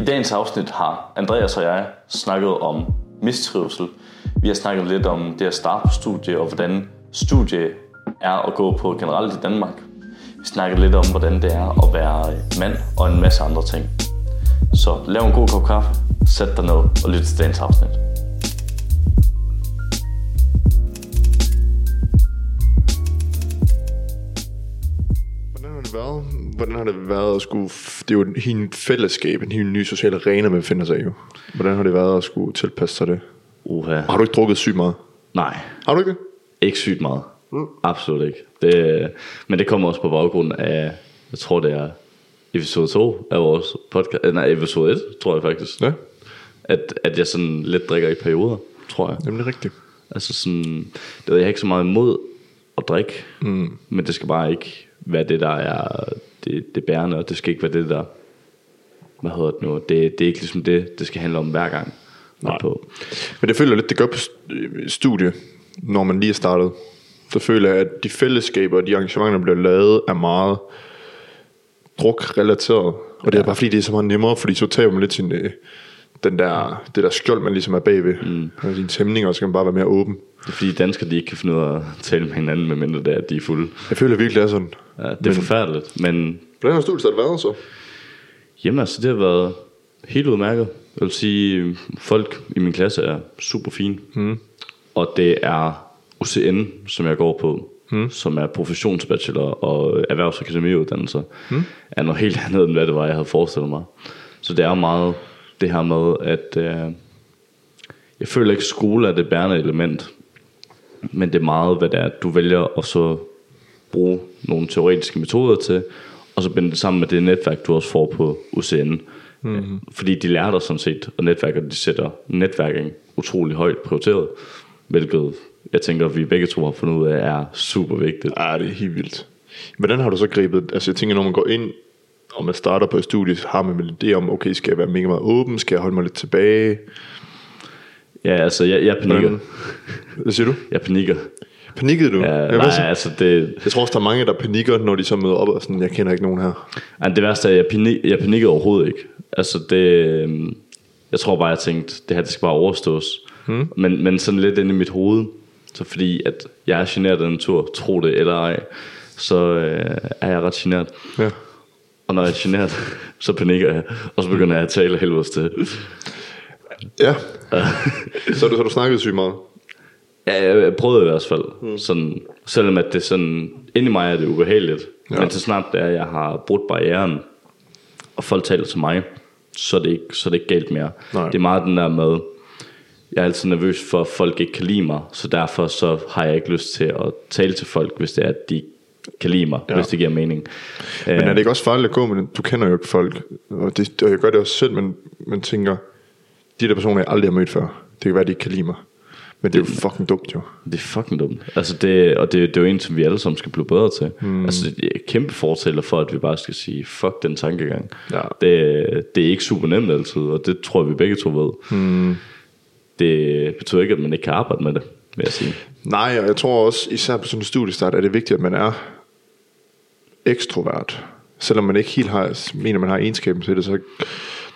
I dagens afsnit har Andreas og jeg snakket om mistrivsel. Vi har snakket lidt om det at starte på studie, og hvordan studie er at gå på generelt i Danmark. Vi snakker lidt om, hvordan det er at være mand og en masse andre ting. Så lav en god kop kaffe, sæt dig ned og lyt til dagens afsnit. Hvordan har det været? Hvordan har det været at skulle... Det er jo en helt fællesskab, en helt ny social arena, man befinder sig i. jo. Hvordan har det været at skulle tilpasse sig det? Uha. Har du ikke drukket sygt meget? Nej, Har du ikke det? ikke sygt meget. Mm. Absolut ikke. Det, men det kommer også på baggrund af, jeg tror det er episode 2 af vores podcast. Nej, episode 1, tror jeg faktisk. Ja, At, at jeg sådan lidt drikker i perioder, tror jeg. jamen det er rigtigt. Altså sådan, det ved jeg, ikke så meget imod at drikke, mm. men det skal bare ikke være det, der er det, det bærende, og det skal ikke være det, der, hvad hedder det nu, det, det er ikke ligesom det, det skal handle om hver gang. Nej. På. Men det føler jeg lidt, det gør på st- studie, når man lige er startet. Så føler jeg, at de fællesskaber og de arrangementer, der bliver lavet, er meget druk-relateret. Og det er bare fordi, det er så meget nemmere, fordi så tager man lidt sin, øh, den der, det der skjold, man ligesom er bagved. Mm. Og sine tæmninger, så kan man bare være mere åben. Det er fordi danskere, de ikke kan finde ud af at tale med hinanden, medmindre det er, at de er fulde. Jeg føler virkelig, det er sådan. Ja, det er men, forfærdeligt, men Hvordan har studiet været så? jamen altså, det har været helt udmærket. Jeg vil sige, folk i min klasse er super fine. Mm. Og det er UCN, som jeg går på, mm. som er professionsbachelor og erhvervsakademiuddannelser, mm. er noget helt andet, end hvad det var, jeg havde forestillet mig. Så det er meget det her med, at øh, jeg føler ikke, at skole er det bærende element, men det er meget, hvad det er, du vælger at så bruge nogle teoretiske metoder til, og så binde det sammen med det netværk, du også får på UCN. Mm-hmm. Fordi de lærer dig sådan set, og netværker, de sætter netværking utrolig højt prioriteret, hvilket jeg tænker, at vi begge to har fundet ud af, er super vigtigt. Ja, det er helt vildt. Hvordan har du så grebet, altså jeg tænker, når man går ind, og man starter på et studie, har man vel en idé om, okay, skal jeg være mega meget åben, skal jeg holde mig lidt tilbage? Ja, altså, jeg, jeg panikker. Hvordan? Hvad siger du? Jeg panikker. Panikkede du? Ja, Jeg nej, altså, det, Jeg tror også, der er mange, der panikker, når de så møder op og sådan, jeg kender ikke nogen her. Ja, det værste er, at jeg, panik, jeg panikkede overhovedet ikke. Altså det, øhm, jeg tror bare, jeg tænkte, det her det skal bare overstås. Hmm. Men, men sådan lidt inde i mit hoved, så fordi at jeg er generet af den tur, tro det eller ej, så øh, er jeg ret generet. Ja. Og når jeg er generet, så panikker jeg, og så begynder jeg at tale helvedes til. Ja. så, du, så har du snakket sygt meget. Ja, jeg, jeg prøvede i hvert fald. Mm. Sådan, selvom at det sådan, inde i mig er det ubehageligt. Ja. Men så snart det er, at jeg har brudt barrieren, og folk taler til mig, så er det ikke, så er det ikke galt mere. Nej. Det er meget den der med, jeg er altid nervøs for, at folk ikke kan lide mig, så derfor så har jeg ikke lyst til at tale til folk, hvis det er, at de kan lide mig, Ja. hvis det giver mening. Men er det ikke også farligt at gå med? Du kender jo ikke folk, og, det, og jeg gør det også selv, men man tænker, de der personer, jeg aldrig har mødt før, det kan være, de ikke kan lide mig. Men det er jo fucking dumt jo. Det er fucking dumt. Altså det, og det, det er jo en, som vi alle sammen skal blive bedre til. Mm. Altså det er kæmpe fortæller for, at vi bare skal sige, fuck den tankegang. Ja. Det, det er ikke super nemt altid, og det tror jeg, vi begge to ved. Mm. Det betyder ikke, at man ikke kan arbejde med det, vil jeg sige. Nej, og jeg tror også, især på sådan en studiestart, er det vigtigt, at man er ekstrovert. Selvom man ikke helt har, mener, man har egenskaben til det, så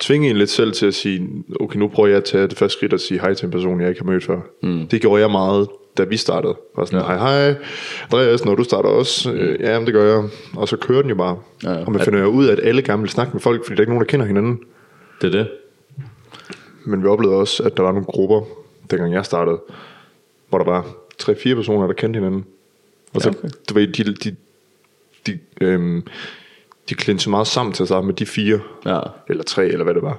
tvinge en lidt selv til at sige, okay, nu prøver jeg at tage det første skridt og sige hej til en person, jeg ikke har mødt før. Mm. Det gjorde jeg meget, da vi startede. Var sådan, ja. hej hej, Andreas, når du starter også, øh, ja, men det gør jeg. Og så kører den jo bare. Ja, ja. og man finder jo ud af, at alle gerne vil snakke med folk, fordi der er ikke nogen, der kender hinanden. Det er det. Men vi oplevede også, at der var nogle grupper, dengang jeg startede, hvor der var 3-4 personer, der kendte hinanden. Og så, Ja, okay. du ved, de, de, de, øhm, de klinsede meget sammen til at starte med de fire, Ja. eller tre, eller hvad det var.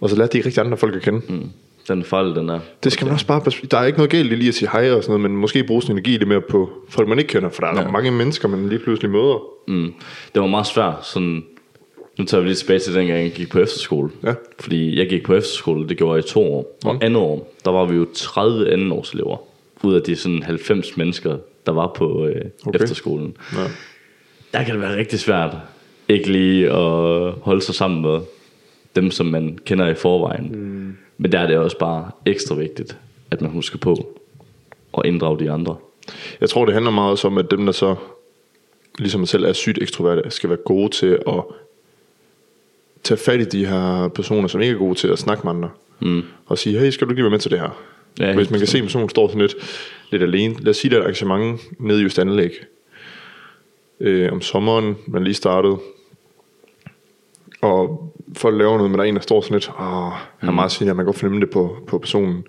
Og så lærte de ikke rigtig andre folk at kende. Mm. Den fejl, den er. Det skal man også bare, der er ikke noget galt i lige at sige hej og sådan noget, men måske bruge sin energi lidt mere på folk, man ikke kender, for der er ja. mange mennesker, man lige pludselig møder. Mm. Det var meget svært. Sådan, nu tager vi lige tilbage til dengang, jeg gik på efterskole. Ja. Fordi jeg gik på efterskole, det gjorde jeg i to år. Og andet år, der var vi jo 30 andenårselever. Ud af de sådan 90 mennesker, der var på øh, Okay. efterskolen. Ja. Der kan det være rigtig svært ikke lige at holde sig sammen med dem, som man kender i forvejen. Mm. Men der er det også bare ekstra vigtigt, at man husker på at inddrage de andre. Jeg tror, det handler meget også om, at dem, der så ligesom man selv er sygt ekstroverte, skal være gode til at tage fat i de her personer, som ikke er gode til at snakke med andre. Mm. Og sige, hey, skal du ikke lige være med til det her? Ja, Hvis man kan se, at personen står sådan lidt, lidt alene. Lad os sige, der er et arrangement nede i Just Anlæg. Øh, om sommeren, man lige startede. Og folk laver noget, men der er en, der står sådan lidt, åh, han er meget sindig, man kan godt fornemme det på, på personen.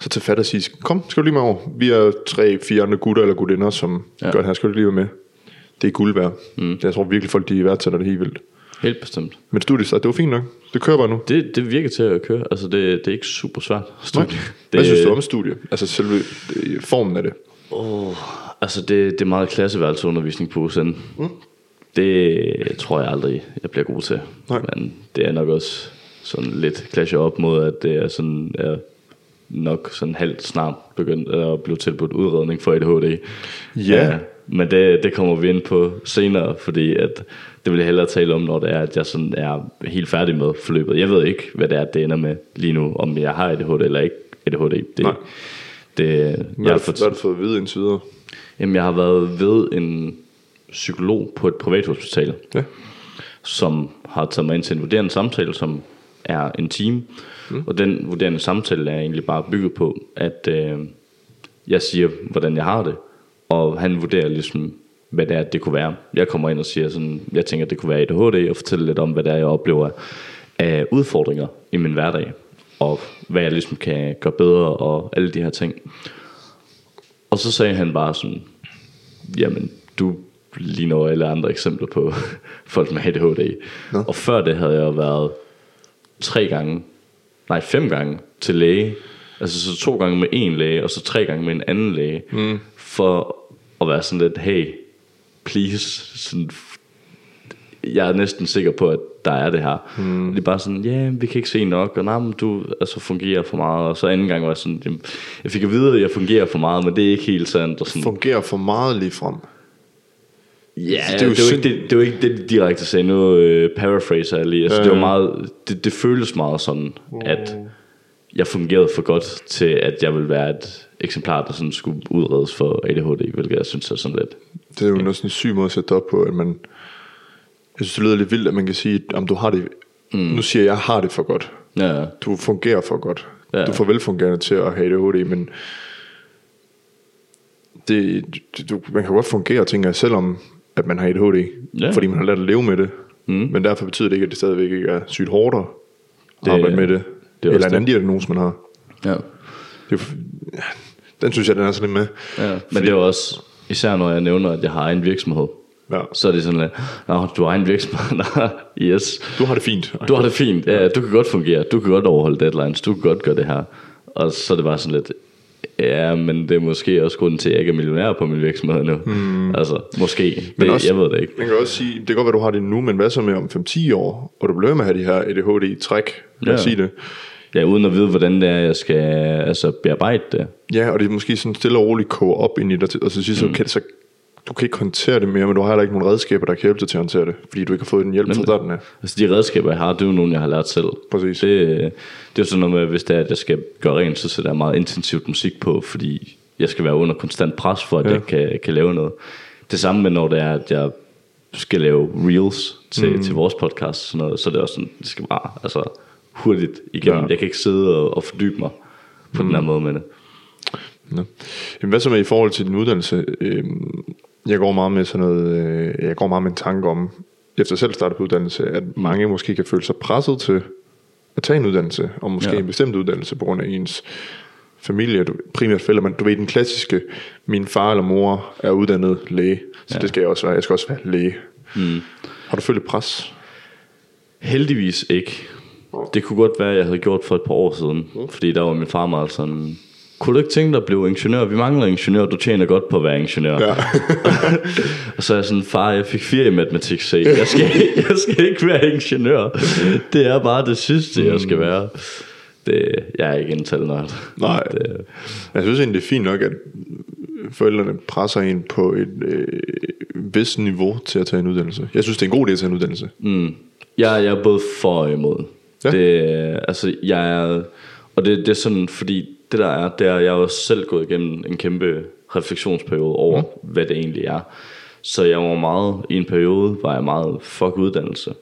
Så til fat og sige, kom, skal du lige med over? Vi er tre, fire andre gutter eller gutinder, som ja. Gør det her, skal du lige være med? Det er guld værd. Mm. Jeg tror virkelig, folk de værdsætter det helt vildt. Helt bestemt. Men studiet, det var fint nok. Det kører bare nu. Det, det virker til at køre. Altså, det, det er ikke super svært. studie. Nej. Det, Hvad synes du om studie? Altså selve øh, formen af det. Altså, det, det er meget klasseværelseundervisning på USN. Mm. Det tror jeg aldrig, jeg bliver god til. Nej. Men det er nok også sådan lidt clasher op mod, at det er sådan... Er nok sådan halvt snart begyndt at blive tilbudt udredning for ADHD. Ja. men det, det kommer vi ind på senere, fordi at det vil jeg hellere tale om, når det er, at jeg sådan er helt færdig med forløbet. Jeg ved ikke, hvad det er, det ender med lige nu, om jeg har ADHD eller ikke ADHD. Det, Nej. det, jeg har har du, fået, hvad har du fået at vide indtil videre? Jamen, jeg har været ved en psykolog på et privathospital, Ja. som har taget mig ind til en vurderende samtale, som er en time. Mm. Og den vurderende samtale er egentlig bare bygget på, at øh, jeg siger, hvordan jeg har det. Og han vurderer ligesom, hvad det er, det kunne være. Jeg kommer ind og siger sådan, jeg tænker, det kunne være ADHD, og fortæller lidt om, hvad det er, jeg oplever af udfordringer i min hverdag. Og hvad jeg ligesom kan gøre bedre, og alle de her ting. Og så sagde han bare sådan, jamen, du ligner alle andre eksempler på folk med ADHD. Nå. Og før det havde jeg været tre gange, nej fem gange til læge. Altså så to gange med en læge, og så tre gange med en anden læge. Mm. For at være sådan lidt, hey, please, sådan, jeg er næsten sikker på, at der er det her. Mm. Det er bare sådan, ja, yeah, vi kan ikke se nok, og nej, men du altså, fungerer for meget. Og så anden gang var jeg sådan, jamen, jeg fik at vide, at jeg fungerer for meget, men det er ikke helt sandt. Og sådan, Fungerer for meget lige frem. Ja, Det er er jo det, var ikke, det, det var ikke det, de direkte sagde. Nu øh, paraphraser jeg lige. Altså, Ja, det var ja. meget, det, det føles meget sådan, at jeg fungerede for godt til, at jeg ville være et eksemplar, der sådan skulle udredes for ADHD, hvilket jeg synes er sådan lidt. Det er jo noget sådan en syg måde at sætte op på, at man... Jeg synes, det lyder lidt vildt, at man kan sige, om du har det... Mm. Nu siger jeg, jeg har det for godt. Ja. Du fungerer for godt. Ja. Du for velfungerende til at have ADHD, men det, du, man kan godt fungere, tænker jeg, selvom at man har ADHD, Ja. fordi man har lært at leve med det. Mm. Men derfor betyder det ikke, at det stadigvæk ikke er sygt hårdt at arbejde med det. det er Eller en anden diagnose, man har. ja. Det ja, den synes jeg, den er sådan lidt med. ja. Men det er jo også, især når jeg nævner, at jeg har en virksomhed, Ja. så er det sådan lidt, Nå, du har en virksomhed, yes. Du har det fint. Du har det fint, ja, du kan godt fungere, du kan godt overholde deadlines, du kan godt gøre det her. Og så er det bare sådan lidt, ja, men det er måske også grunden til, at jeg ikke er millionær på min virksomhed nu. Mm. Altså, måske, det, også- jeg ved det ikke. Man kan også sige, det kan godt være, du har det nu, men hvad så med om 5-10 år, og du bliver med at have de her ADHD-træk, lad Ja. sige det. Ja, uden at vide, hvordan det er, jeg skal altså, bearbejde det. Ja, og det er måske sådan stille og roligt koge op ind i dig, og så sige, så, kan, så du kan ikke håndtere det mere, men du har heller ikke nogen redskaber, der kan hjælpe dig til at håndtere det, fordi du ikke har fået den hjælp fra starten af. Altså, de redskaber, jeg har, det er jo nogle, jeg har lært selv. Præcis. Det, det er jo sådan noget med, hvis det er, at jeg skal gøre rent, så sætter jeg meget intensivt musik på, fordi jeg skal være under konstant pres, for at Ja. jeg kan, kan lave noget. Det samme med, når det er, at jeg skal lave reels til, mm. til vores podcast, sådan noget, så er det også sådan, det skal bare altså, hurtigt igennem. Ja. Ja. Jeg kan ikke sidde og, og fordybe mig på mm. den her måde med det. Ja. Jamen, hvad så med i forhold til din uddannelse? Øhm, Jeg går meget med sådan noget, øh, jeg går meget med en tanke om, efter selv startet på uddannelse, at mange måske kan føle sig presset til at tage en uddannelse, og måske Ja. en bestemt uddannelse på grund af ens familie, du, primært forældre, men du ved den klassiske, min far eller mor er uddannet læge, så ja. det skal jeg også være, jeg skal også være læge. Mm. Har du følt pres? Heldigvis ikke. Det kunne godt være, at jeg havde gjort for et par år siden. Mm. Fordi der var min far meget sådan... Kunne du ikke tænke dig at blive ingeniør? Vi mangler ingeniør, du tjener godt på at være ingeniør. Ja. og så er jeg sådan, far, jeg fik fire i matematik C. Jeg skal, jeg skal ikke være ingeniør. Det er bare det sidste, jeg skal være. Det, jeg er ikke en talnørd. Nej. Det, Jeg synes egentlig, det er fint nok, at forældrene presser en på et øh, vist niveau til at tage en uddannelse. Jeg synes, det er en god idé at tage en uddannelse. Mm. Jeg, jeg er både for og imod. Ja. Det, altså, jeg er, og det, det er sådan, fordi det der er, det er, jeg har også selv gået igennem en kæmpe refleksionsperiode over, mm. hvad det egentlig er. Så jeg var meget, i en periode var jeg meget fuck uddannelse.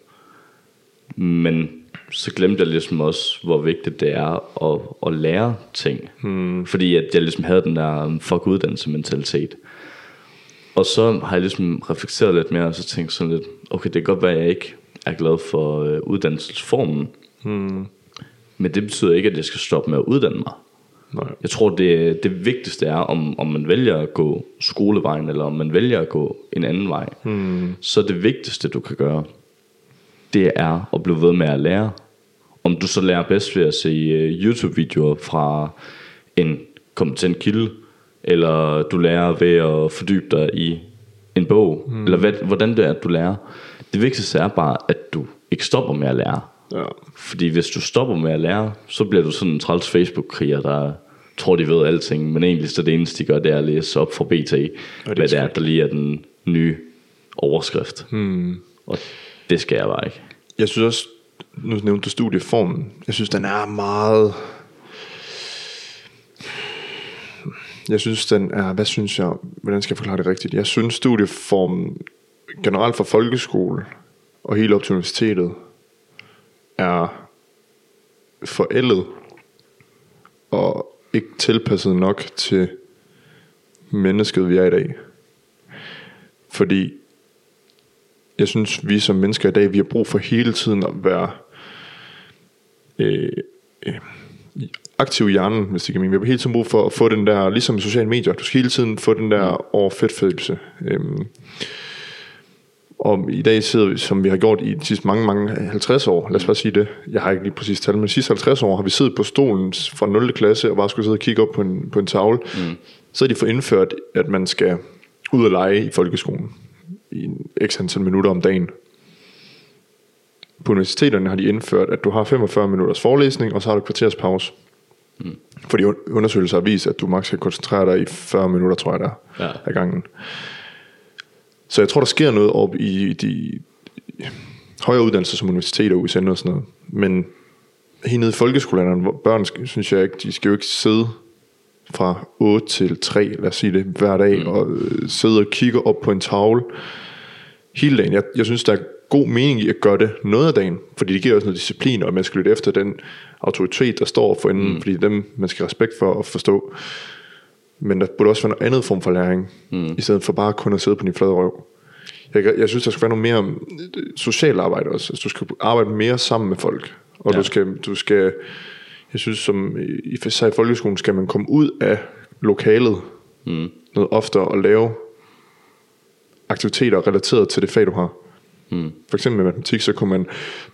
Men så glemte jeg ligesom også, hvor vigtigt det er at, at lære ting. Hmm. Fordi at jeg ligesom havde den der um, fuck uddannelse mentalitet. Og så har jeg ligesom reflekteret lidt mere, og så tænkt sådan lidt, okay, det kan godt være, at jeg ikke er glad for øh, uddannelsesformen. Hmm. Men det betyder ikke, at jeg skal stoppe med at uddanne mig. Nej. Jeg tror, det, det vigtigste er, om, om man vælger at gå skolevejen, eller om man vælger at gå en anden vej. Hmm. Så det vigtigste, du kan gøre, det er at blive ved med at lære. Om du så lærer bedst ved at se øh, YouTube-videoer fra en kompetent kilde, eller du lærer ved at fordybe dig i en bog, mm. eller hvad, hvordan det er, at du lærer. Det vigtigste er bare, at du ikke stopper med at lære. Ja. Fordi hvis du stopper med at lære, så bliver du sådan en træls Facebook-kriger, der tror, de ved alting, men egentlig så det eneste, de gør, det er at læse op fra BT, er hvad det er, der lige er den nye overskrift. Hmm. Og det skal jeg bare ikke. Jeg synes også, nu nævnte du studieformen, jeg synes, den er meget... Jeg synes, den er, hvad synes jeg, hvordan skal jeg forklare det rigtigt? Jeg synes, studieformen generelt for folkeskole og helt op til universitetet er forældet og ikke tilpasset nok til mennesket, vi er i dag. Fordi jeg synes, vi som mennesker i dag, vi har brug for hele tiden at være øh, øh, aktiv i hjernen, hvis det kan mene. Vi har hele tiden brug for at få den der, ligesom i sociale medier, du skal hele tiden få den der overfedtfølelse. Øh, og i dag sidder vi, som vi har gjort i de sidste mange, mange 50 år, lad os bare sige det, jeg har ikke lige præcis tal, men de sidste 50 år har vi siddet på stolen fra 0. klasse og bare skulle sidde og kigge op på en, på en tavle. Mm. Så har de fået indført, at man skal ud og lege i folkeskolen i en x antal minutter om dagen. På universiteterne har de indført, at du har 45 minutters forelæsning, og så har du et kvarters pause. Mm. Fordi un- undersøgelser har vist, at du maks kan koncentrere dig i 40 minutter, tror jeg der Ja. af gangen. Så jeg tror, der sker noget op i de højere uddannelser som universiteter, USN og sådan noget. Men helt nede i folkeskolen, hvor børn, synes jeg ikke, de skal jo ikke sidde fra 8 til 3, lad os sige det, hver dag, mm. og øh, sidde og kigge op på en tavle hele dagen. Jeg, jeg synes, der er god mening i at gøre det noget af dagen, fordi det giver også noget disciplin, og man skal lytte efter den autoritet, der står for enden, mm. fordi dem, man skal respekt for at forstå. Men der burde også være noget andet form for læring, mm. i stedet for bare kun at sidde på din flade røv. Jeg, jeg synes, der skal være noget mere øh, socialt arbejde også. Altså, du skal arbejde mere sammen med folk, og ja. Du, skal, du skal, jeg synes, som i, i, i folkeskolen skal man komme ud af lokalet Mm. noget oftere og lave aktiviteter relateret til det fag, du har. Mm. For eksempel med matematik, så kunne man,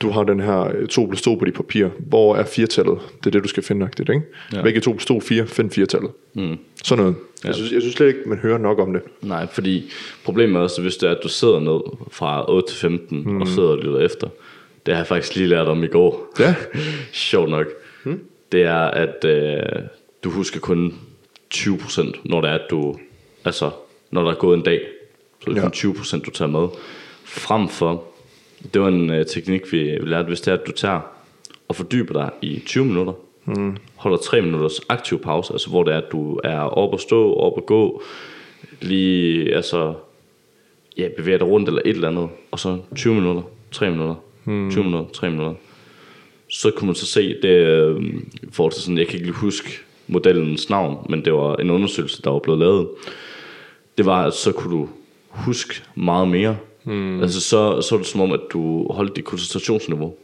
du har den her øh, 2 plus 2 på dit papir. Hvor er firtallet? Det er det, du skal finde nøjagtigt, ikke? Ja. Ja. Hvilke 2 plus 2, 4, find firtallet. Mm. Sådan noget. Ja. Jeg, synes, jeg synes slet ikke, man hører nok om det. Nej, fordi problemet er også, hvis det er, at du sidder ned fra 8 til 15 mm. og sidder og lytter efter. Det har jeg faktisk lige lært om i går. Ja. Sjovt nok. Mm. Det er, at øh, du husker kun 20%, når det er, at du... Altså, når der er gået en dag. Så er det Ja. kun 20% du tager med. Frem for... Det var en øh, teknik, vi, lærte. Hvis det er, at du tager og fordyber dig i 20 minutter, mm. holder 3 minutters aktiv pause, altså hvor det er, at du er oppe at stå, oppe at gå, lige, altså, ja, bevæger dig rundt eller et eller andet, og så 20 minutter, 3 minutter, mm. 20 minutter, 3 minutter. Så kunne man så se, det øh, forhold til sådan, jeg kan ikke lige huske modellens navn, men det var en undersøgelse, der var blevet lavet. Det var, at så kunne du huske meget mere. Mm. Altså så, så var det som om, at du holdt dit koncentrationsniveau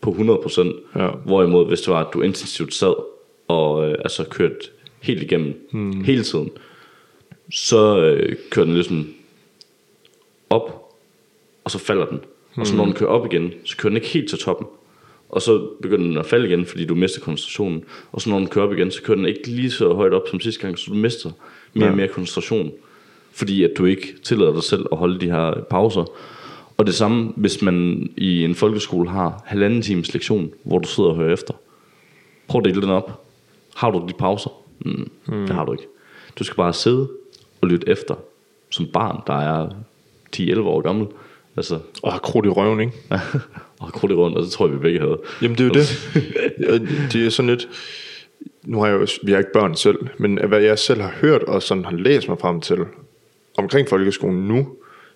på 100%. Ja. Hvorimod, hvis det var, at du intensivt sad og øh, altså kørte helt igennem mm. hele tiden, så øh, kører den ligesom op, og så falder den. Og så når den kører op igen, så kører den ikke helt til toppen. Og så begynder den at falde igen, fordi du mister koncentrationen. Og så når den kører op igen, så kører den ikke lige så højt op som sidste gang, så du mister mere og mere koncentration. Fordi at du ikke tillader dig selv at holde de her pauser. Og det samme, hvis man i en folkeskole har halvanden times lektion, hvor du sidder og hører efter. Prøv at dele den op. Har du de pauser? Mm, mm. Det har du ikke. Du skal bare sidde og lytte efter. Som barn, der er 10-11 år gammel. Altså, Og har krudt i røven, ikke? og krudt i rundt, og det tror jeg, vi begge havde. Jamen det er jo det. Og det er sådan lidt... Nu har jeg jo, vi har ikke børn selv, men hvad jeg selv har hørt og sådan har læst mig frem til omkring folkeskolen nu,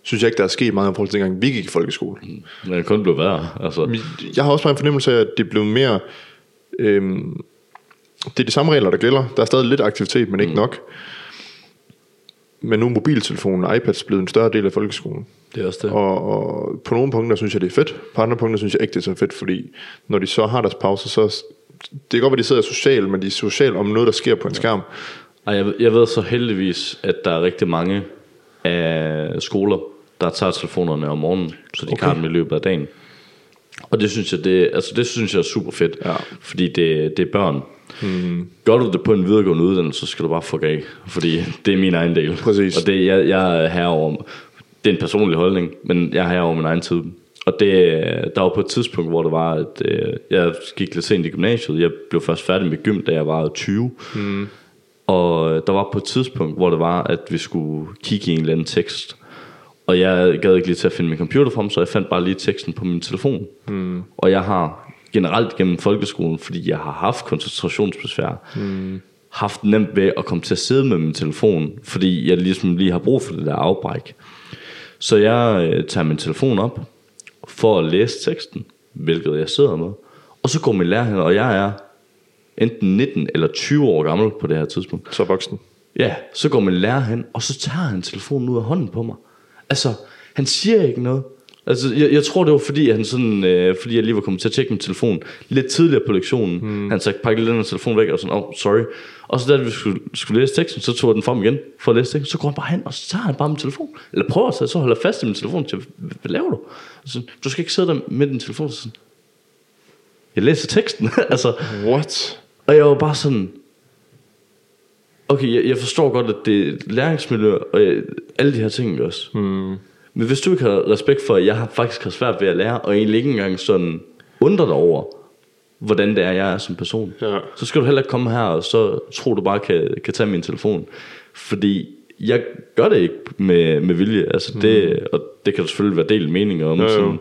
synes jeg ikke, der er sket meget i forhold til dengang vi gik i folkeskole. Men det kun blev værre. Altså, Jeg har også bare en fornemmelse af, at det er blevet mere... Øhm, det er de samme regler, der gælder. Der er stadig lidt aktivitet, men ikke mm. nok. Men nu er mobiltelefonen og iPads blevet en større del af folkeskolen. det er også det. Og, og på nogle punkter synes jeg, det er fedt. På andre punkter synes jeg ikke, det er så fedt, fordi når de så har deres pauser, så... Det kan godt være, de sidder socialt, men de er socialt om noget, der sker på en skærm. Ej, jeg, jeg ved så heldigvis, at der er rigtig mange af skoler, der tager telefonerne om morgenen, så de okay. Kan dem i løbet af dagen. Og det synes jeg, det, altså det synes jeg er super fedt, Ja. fordi det, det er børn. Hmm. Gør du det på en videregående uddannelse, så skal du bare fuck af, fordi det er min egen del. Præcis. Og det, jeg, jeg er herover, det er en personlig holdning, men jeg er herover min egen tid. Og det, der var på et tidspunkt, hvor det var, at øh, jeg gik lidt sent i gymnasiet. Jeg blev først færdig med gym, da jeg var 20. Hmm. Og der var på et tidspunkt, hvor det var, at vi skulle kigge i en eller anden tekst. Og jeg gad ikke lige til at finde min computer frem, så jeg fandt bare lige teksten på min telefon. Mm. Og jeg har generelt gennem folkeskolen, fordi jeg har haft koncentrationsbesvær, mm. haft nemt ved at komme til at sidde med min telefon, fordi jeg ligesom lige har brug for det der afbræk. Så jeg øh, tager min telefon op for at læse teksten, hvilket jeg sidder med. Og så går min lærer hen, og jeg er enten 19 eller 20 år gammel på det her tidspunkt. Så voksen. Ja, så går min lærer hen, og så tager han telefonen ud af hånden på mig. Altså, han siger ikke noget. Altså, jeg, jeg tror, det var fordi, han sådan, øh, fordi jeg lige var kommet til at tjekke min telefon lidt tidligere på lektionen. Hmm. Han sagde, pakke den her telefon væk, og sådan, oh, sorry. Og så da vi skulle, skulle læse teksten, så tog jeg den frem igen for at læse teksten. Så går han bare hen, og så tager han bare min telefon. Eller prøver at tage, så holder fast i min telefon til, hvad, laver du? Så, du skal ikke sidde der med din telefon. Så sådan, jeg læser teksten. altså, What? Og jeg var bare sådan, okay, jeg, jeg forstår godt, at det er et læringsmiljø, og jeg, alle de her ting også. Mm. Men hvis du ikke har respekt for, at jeg har faktisk har svært ved at lære, og egentlig ikke engang sådan undrer dig over, hvordan det er, jeg er som person, Ja. så skal du heller ikke komme her, og så tro, du bare kan, kan tage min telefon. Fordi jeg gør det ikke med, med vilje. Altså det, og det kan der selvfølgelig være delt meninger om. Mm. jo.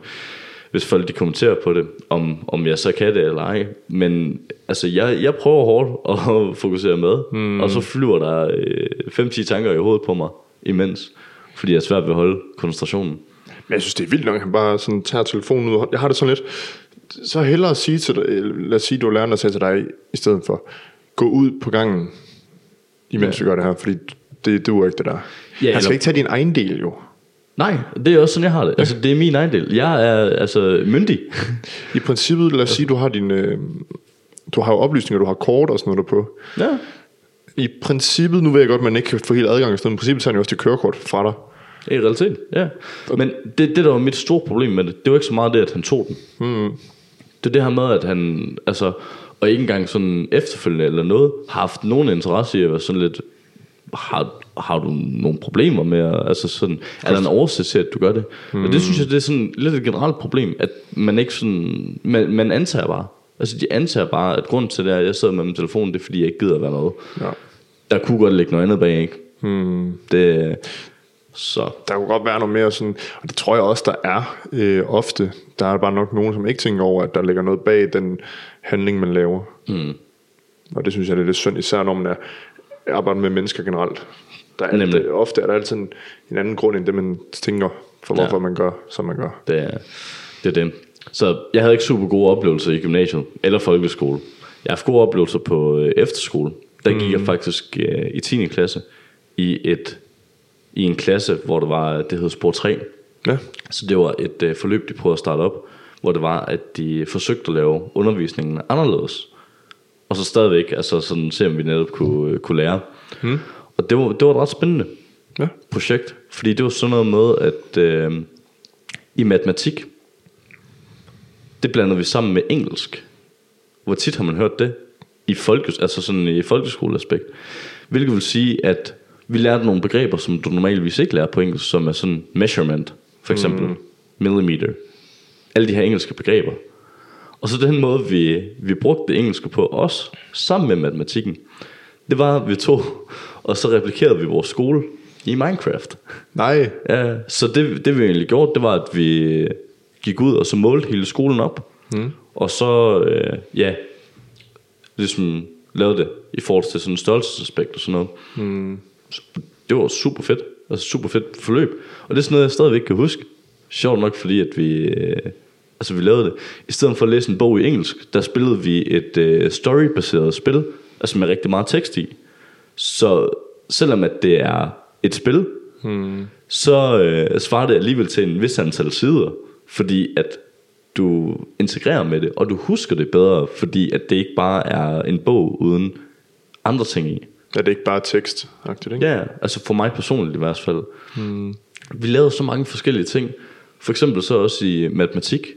Hvis folk de kommenterer på det, om, om jeg så kan det eller ej. Men altså, jeg, jeg prøver hårdt at fokusere med, mm. og så flyver der øh, 5-10 tanker i hovedet på mig imens, fordi jeg er svært ved at holde koncentrationen. Men jeg synes, det er vildt nok, at han bare sådan tager telefonen ud. Jeg har det sådan lidt, så hellere at sige til dig, lad os sige, du er læreren, der sagde til dig, i stedet for, gå ud på gangen, imens ja. vi gør det her, fordi det duer ikke det der. Ja, han skal eller- ikke tage din egen del jo. Nej, det er også sådan, jeg har det. Altså, det er min egen del. Jeg er altså myndig. I princippet, lad os sige, du har din, øh, du har jo oplysninger, du har kort og sådan noget derpå. ja. I princippet, nu ved jeg godt, at man ikke kan få helt adgang, og sådan, noget, men i princippet tager han jo også det kørekort fra dig. I realitet, ja. Men det, det der var mit store problem med det, det var ikke så meget det, at han tog den. Mm. Det er det her med, at han, altså, og ikke engang sådan efterfølgende eller noget, har haft nogen interesse i at være sådan lidt, har, har du nogle problemer med, at- altså sådan, er der en årsag til, at du gør det? Mm. Og det synes jeg, det er sådan lidt et generelt problem, at man ikke sådan, man, man antager bare, altså de antager bare, at grund til det er, at jeg sidder med min telefon, det er fordi, jeg ikke gider at være med. Ja. Der kunne godt ligge noget andet bag, ikke? Mm. Det, så Der kunne godt være noget mere sådan, og det tror jeg også, der er øh, ofte. Der er bare nok nogen, som ikke tænker over, at der ligger noget bag den handling, man laver. Mm. Og det synes jeg det er lidt synd, især når man er arbejder med mennesker generelt. Der er Nemlig. altid, ofte er der altid en, en anden grund, end det man tænker, for hvorfor Ja. man gør, som man gør. Det er, det er det. Så jeg havde ikke super gode oplevelser i gymnasiet eller folkeskole. Jeg har haft gode oplevelser på øh, efterskole. Der gik jeg faktisk øh, i 10. klasse i et i en klasse, hvor det var det hed spor 3. Ja. Så det var et øh, forløb, de prøvede at starte op, hvor det var, at de forsøgte at lave undervisningen anderledes. Og så stadigvæk, altså sådan se om vi netop kunne, øh, kunne lære. Hmm. Og det var, det var et ret spændende Ja. projekt, fordi det var sådan noget med, at øh, i matematik, det blandede vi sammen med engelsk. Hvor tit har man hørt det? I, folkes, altså sådan i folkeskoleaspekt. Hvilket vil sige, at vi lærte nogle begreber, som du normalvis ikke lærer på engelsk, som er sådan measurement, for eksempel mm. millimeter. Alle de her engelske begreber. Og så den måde, vi, vi brugte det engelske på os, sammen med matematikken, det var, at vi tog, og så replikerede vi vores skole i Minecraft. Nej, Ja, så det, det vi egentlig gjorde, det var, at vi gik ud og så målte hele skolen op. Mm. Og så, øh, ja, ligesom lavede det i forhold til sådan en størrelsesaspekt og sådan noget. Mm. Det var super fedt. Altså super fedt forløb. Og det er sådan noget, jeg stadigvæk kan huske. Sjovt nok, fordi at vi, øh, altså vi lavede det. I stedet for at læse en bog i engelsk, der spillede vi et øh, storybaseret spil, altså med rigtig meget tekst i. Så selvom at det er et spil, hmm. så øh, svarer det alligevel til en vis antal sider, fordi at du integrerer med det, og du husker det bedre, fordi at det ikke bare er en bog uden andre ting i. Er det ikke bare tekst? Ikke? Ja, altså for mig personligt i hvert fald. Hmm. Vi lavede så mange forskellige ting. For eksempel så også i matematik,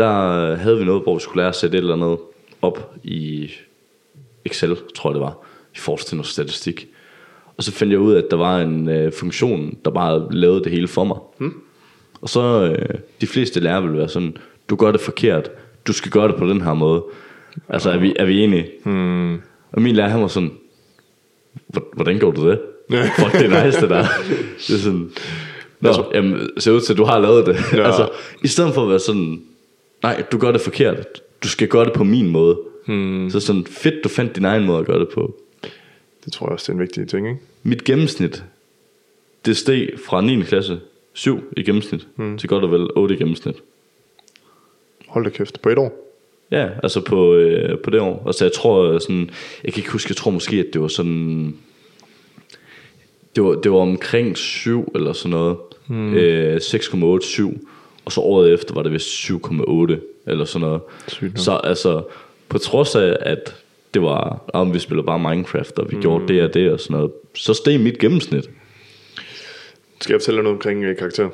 der havde vi noget, hvor vi skulle lære at sætte et eller andet op i Excel, tror jeg det var, i forhold til noget statistik. Og så fandt jeg ud af, at der var en øh, funktion, der bare lavede det hele for mig. Hmm. Og så øh, de fleste lærer vil være sådan, du gør det forkert, du skal gøre det på den her måde. Altså er vi, er vi enige? Hmm. Og min lærer han var sådan, hvordan går du det? Fuck, det er nice det der. Det er sådan, Nå, altså, jamen, ser ud til, at du har lavet det. Ja. altså, I stedet for at være sådan, nej, du gør det forkert. Du skal gøre det på min måde. Hmm. Så sådan, fedt, du fandt din egen måde at gøre det på. Det tror jeg også, det er en vigtig ting, ikke? Mit gennemsnit, det steg fra 9. klasse 7 i gennemsnit, hmm. til godt og vel 8 i gennemsnit. Hold da kæft, på et år? Ja, altså på, øh, på det år. Altså jeg tror sådan, jeg kan ikke huske, jeg tror måske, at det var sådan, det var, det var omkring 7 eller sådan noget. Hmm. Øh, 6,87 og så året efter var det vist 7,8 eller sådan noget. Så altså, på trods af, at det var, om vi spiller bare Minecraft, og vi mm. gjorde det og det og sådan noget, så steg mit gennemsnit. Skal jeg fortælle dig noget omkring uh, karakter?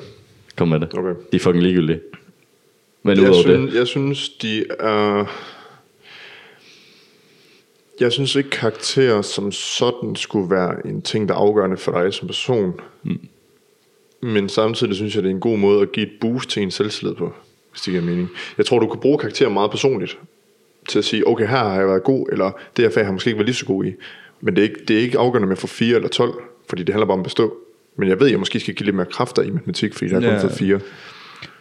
Kom med det. Okay. De er fucking ligegyldige. Men jeg, synes, det. jeg synes, de er... Jeg synes ikke karakterer som sådan skulle være en ting, der er afgørende for dig som person. Mm. Men samtidig synes jeg, det er en god måde at give et boost til en selvtillid på, hvis det giver mening. Jeg tror, du kan bruge karakterer meget personligt til at sige, okay, her har jeg været god, eller det her fag har jeg måske ikke været lige så god i. Men det er ikke, det er ikke afgørende med få 4 eller 12, fordi det handler bare om at bestå. Men jeg ved, at jeg måske skal give lidt mere kræfter i matematik, fordi jeg har kun fået 4.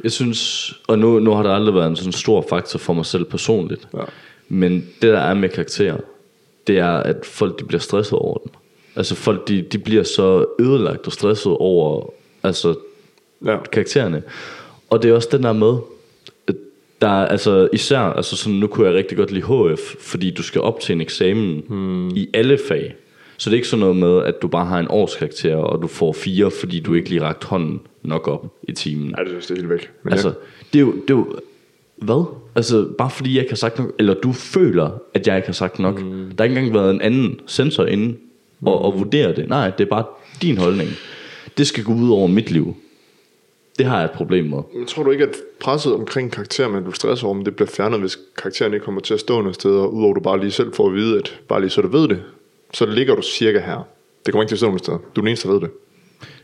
Jeg synes, og nu, nu har der aldrig været en sådan stor faktor for mig selv personligt. Ja. Men det der er med karakterer, det er, at folk de bliver stresset over dem. Altså folk de, de bliver så ødelagt og stresset over altså ja. karaktererne. Og det er også den der med, der er altså især, altså sådan, nu kunne jeg rigtig godt lide HF, fordi du skal op til en eksamen hmm. i alle fag. Så det er ikke sådan noget med, at du bare har en årskarakter, og du får fire, fordi du ikke lige rakt hånden nok op i timen. Nej, det synes er helt væk. Men altså, ja. det, er jo, det er jo, hvad? Altså, bare fordi jeg ikke har sagt nok, eller du føler, at jeg ikke har sagt nok. Mm. Der har ikke engang været en anden sensor inde mm. og, og vurdere det. Nej, det er bare din holdning det skal gå ud over mit liv. Det har jeg et problem med. Men tror du ikke, at presset omkring karakterer, man bliver stresset over, det bliver fjernet, hvis karakteren ikke kommer til at stå noget sted, og udover du bare lige selv får at vide, at bare lige så du ved det, så ligger du cirka her. Det kommer ikke til at stå noget sted. Du er den eneste, der ved det.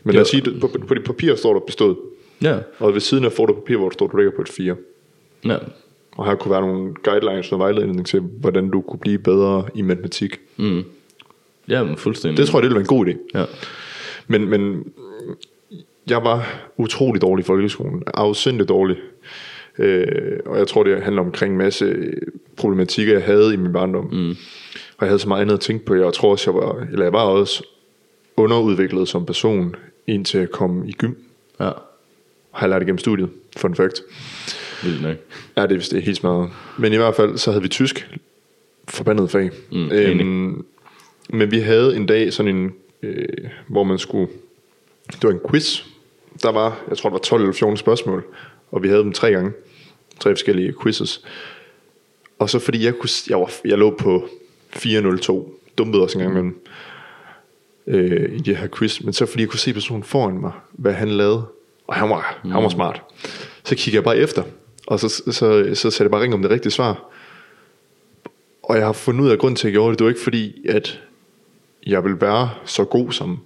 Men lad os sige, på, på dit papir står der bestået. Ja. Og ved siden af får du papir, hvor du står, du ligger på et 4. Ja. Og her kunne være nogle guidelines og vejledning til, hvordan du kunne blive bedre i matematik. Mm. Ja, men fuldstændig. Det tror jeg, det ville være en god idé. Ja. Men, men jeg var utrolig dårlig i folkeskolen. Afsindigt dårlig. Øh, og jeg tror, det handler omkring en masse problematikker, jeg havde i min barndom. Mm. Og jeg havde så meget andet at tænke på. Jeg tror også, jeg var, eller jeg var også underudviklet som person, indtil jeg kom i gym. Ja. Har lært igennem studiet. Fun fact. Vildt nok. Ja, det er det er helt smadret. Men i hvert fald, så havde vi tysk. Forbandet fag. Mm, øhm, men vi havde en dag sådan en øh, hvor man skulle, det var en quiz, der var, jeg tror det var 12 eller 14 spørgsmål, og vi havde dem tre gange, tre forskellige quizzes. Og så fordi jeg, kunne, jeg, var, jeg lå på 402, dumpede også en gang imellem, øh, i det her quiz, men så fordi jeg kunne se personen foran mig, hvad han lavede, og han var, mm. han var smart, så kiggede jeg bare efter, og så, så, så, så satte jeg bare ring om det rigtige svar. Og jeg har fundet ud af grund til, at jeg gjorde det. Det var ikke fordi, at jeg vil være så god som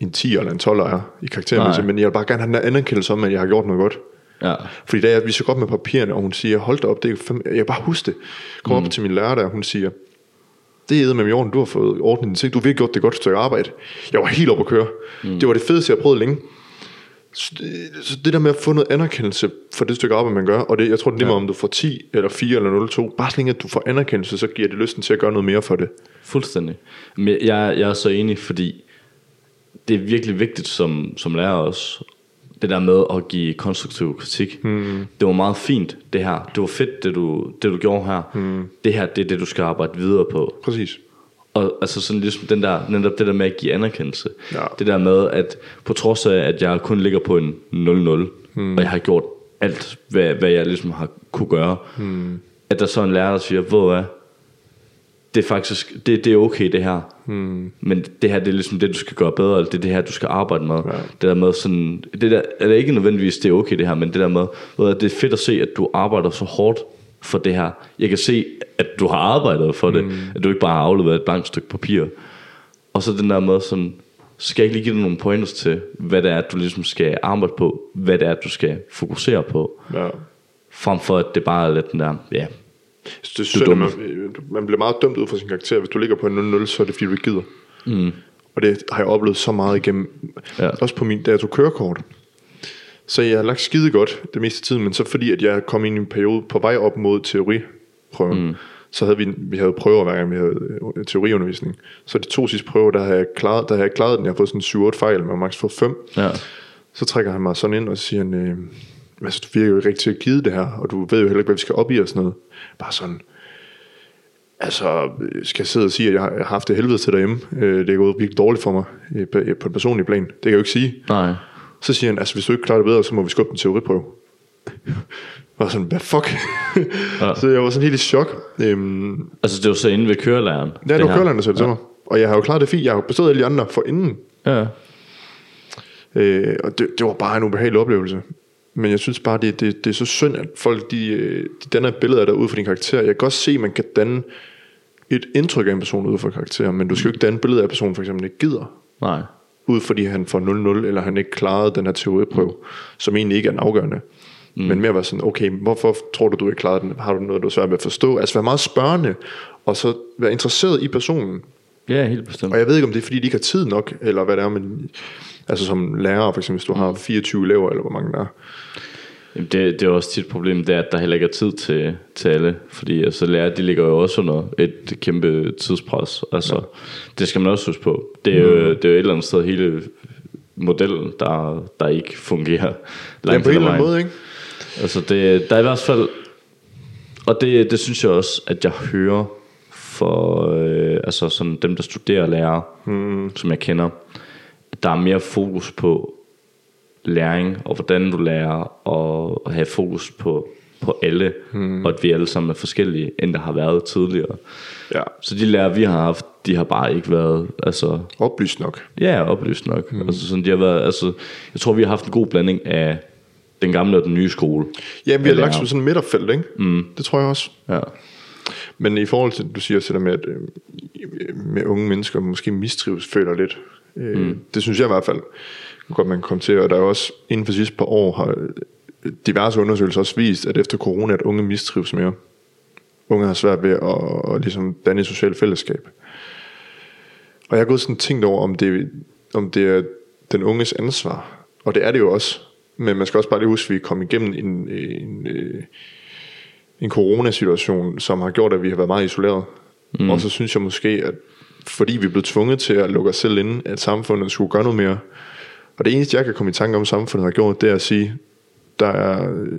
en 10 eller en 12 er i karakteren, men jeg vil bare gerne have den anerkendelse om, at jeg har gjort noget godt. Ja. Fordi da jeg viser godt med papirerne, og hun siger, hold da op, det er fem, jeg bare huske det. Kom mm. op til min lærer der, og hun siger, det er med i orden, du har fået ordnet din du har virkelig gjort det godt stykke arbejde. Jeg var helt oppe at køre. Mm. Det var det fedeste, jeg har prøvet længe. Så det, så det der med at få noget anerkendelse for det stykke arbejde, man gør, og det, jeg tror, det er lige ja. om du får 10 eller 4 eller 0, bare så længe at du får anerkendelse, så giver det lysten til at gøre noget mere for det. Fuldstændig. Men jeg, jeg er så enig, fordi det er virkelig vigtigt som, som lærer også, det der med at give konstruktiv kritik. Mm. Det var meget fint, det her. Det var fedt, det du, det du gjorde her. Mm. Det her, det er det, du skal arbejde videre på. Præcis. Og altså sådan ligesom den der, netop det der med at give anerkendelse. Ja. Det der med, at på trods af, at jeg kun ligger på en 0-0, mm. og jeg har gjort alt, hvad, hvad jeg ligesom har kunne gøre, mm. at der så en lærer, der siger, hvor er det er faktisk, det, det er okay det her, mm. men det her, det er ligesom det, du skal gøre bedre, eller det er det her, du skal arbejde med. Ja. Det der med sådan, det der, er det ikke nødvendigvis, det er okay det her, men det der med, ved det er fedt at se, at du arbejder så hårdt for det her. Jeg kan se, at du har arbejdet for det, mm. at du ikke bare har afleveret et blankt stykke papir. Og så den der med sådan, skal jeg ikke lige give dig nogle pointers til, hvad det er, du ligesom skal arbejde på, hvad det er, du skal fokusere på, Ja. frem for at det bare er lidt den der, ja, Det synd, at dum. man, man bliver meget dømt ud fra sin karakter. Hvis du ligger på en 0-0, så er det fordi, du ikke gider. Mm. Og det har jeg oplevet så meget igennem. Ja. Også på min, da jeg tog kørekort. Så jeg har lagt skide godt det meste af tiden, men så fordi, at jeg kom ind i en periode på vej op mod teoriprøven, mm. så havde vi, vi havde prøver hver gang vi havde øh, teoriundervisning. Så de to sidste prøver, der har jeg klaret, der har jeg klaret den. Jeg har fået sådan 7-8 fejl, men jeg maks fået 5. ja, Så trækker han mig sådan ind og siger han, øh, altså, du virker jo ikke rigtig til at give det her, og du ved jo heller ikke, hvad vi skal op i og sådan noget. Bare sådan, altså, øh, skal jeg sidde og sige, at jeg har haft det helvede til derhjemme. Øh, det er gået virkelig dårligt for mig øh, på på et personligt plan. Det kan jeg jo ikke sige. nej, Så siger han, altså hvis du ikke klarer det bedre, så må vi skubbe en teoriprøve. Jeg var sådan, hvad fuck? Ja. så jeg var sådan helt i chok. Øhm, altså det var så inde ved kørelæreren. ja, det var kørelæreren, der sagde det til mig. Og jeg har jo klaret det fint. Jeg har jo bestået alle de andre for inden. Ja, Øh, og det, det var bare en ubehagelig oplevelse. Men jeg synes bare, det, det, det er så synd, at folk de, øh, de danner billede af dig ud fra din karakter. Jeg kan godt se, at man kan danne et indtryk af en person ud fra karakter, men du skal jo ikke danne et billede af, personen for eksempel ikke gider, nej, ud fordi han får 0-0, eller han ikke klarede den her teoriprøve, som egentlig ikke er den afgørende. Mm. Men mere være sådan, okay, hvorfor tror du, du ikke klarede den? Har du noget, du er svært ved at forstå? Altså være meget spørgende, og så være interesseret i personen. ja, helt bestemt. Og jeg ved ikke, om det er, fordi de ikke har tid nok, eller hvad det er, men altså som lærer, for eksempel, hvis du har 24 elever, eller hvor mange der er. Jamen, det, det er også tit et problem, det er, at der heller ikke er tid til, til alle. Fordi altså, lærer, de ligger jo også under et kæmpe tidspres. Altså, ja. Det skal man også huske på. Det er, jo, det er jo et eller andet sted hele modellen, der, der ikke fungerer. Ja, på en eller anden måde, ikke? Altså det, der er i hvert fald Og det, det synes jeg også At jeg hører For øh, altså sådan dem der studerer lærer mm. Som jeg kender Der er mere fokus på Læring og hvordan du lærer Og at have fokus på På alle mm. Og at vi alle sammen er forskellige End der har været tidligere Ja. Så de lærer vi har haft De har bare ikke været Altså Oplyst nok. Ja, oplyst nok. Mm. Altså, sådan, de har været, altså, jeg tror, vi har haft en god blanding af den gamle og den nye skole. Ja, vi har lagt som sådan midterfelt, ikke? Mm. Det tror jeg også. Ja. Men i forhold til, du siger selv med, at øh, med unge mennesker måske mistrives, føler lidt. Øh, mm. Det synes jeg i hvert fald godt, man kan komme til. Og der er også inden for sidste par år, har øh, diverse undersøgelser også vist, at efter corona, at unge mistrives mere. Unge har svært ved at, at ligesom danne et socialt fællesskab. Og jeg har gået sådan tænkt over, om det, om det er den unges ansvar. Og det er det jo også. Men man skal også bare lige huske, at vi er kommet igennem en, en, en, en coronasituation, som har gjort, at vi har været meget isoleret. Mm. Og så synes jeg måske, at fordi vi blevet tvunget til at lukke os selv inde, at samfundet skulle gøre noget mere. Og det eneste, jeg kan komme i tanke om, samfundet har gjort, det er at sige, der er øh,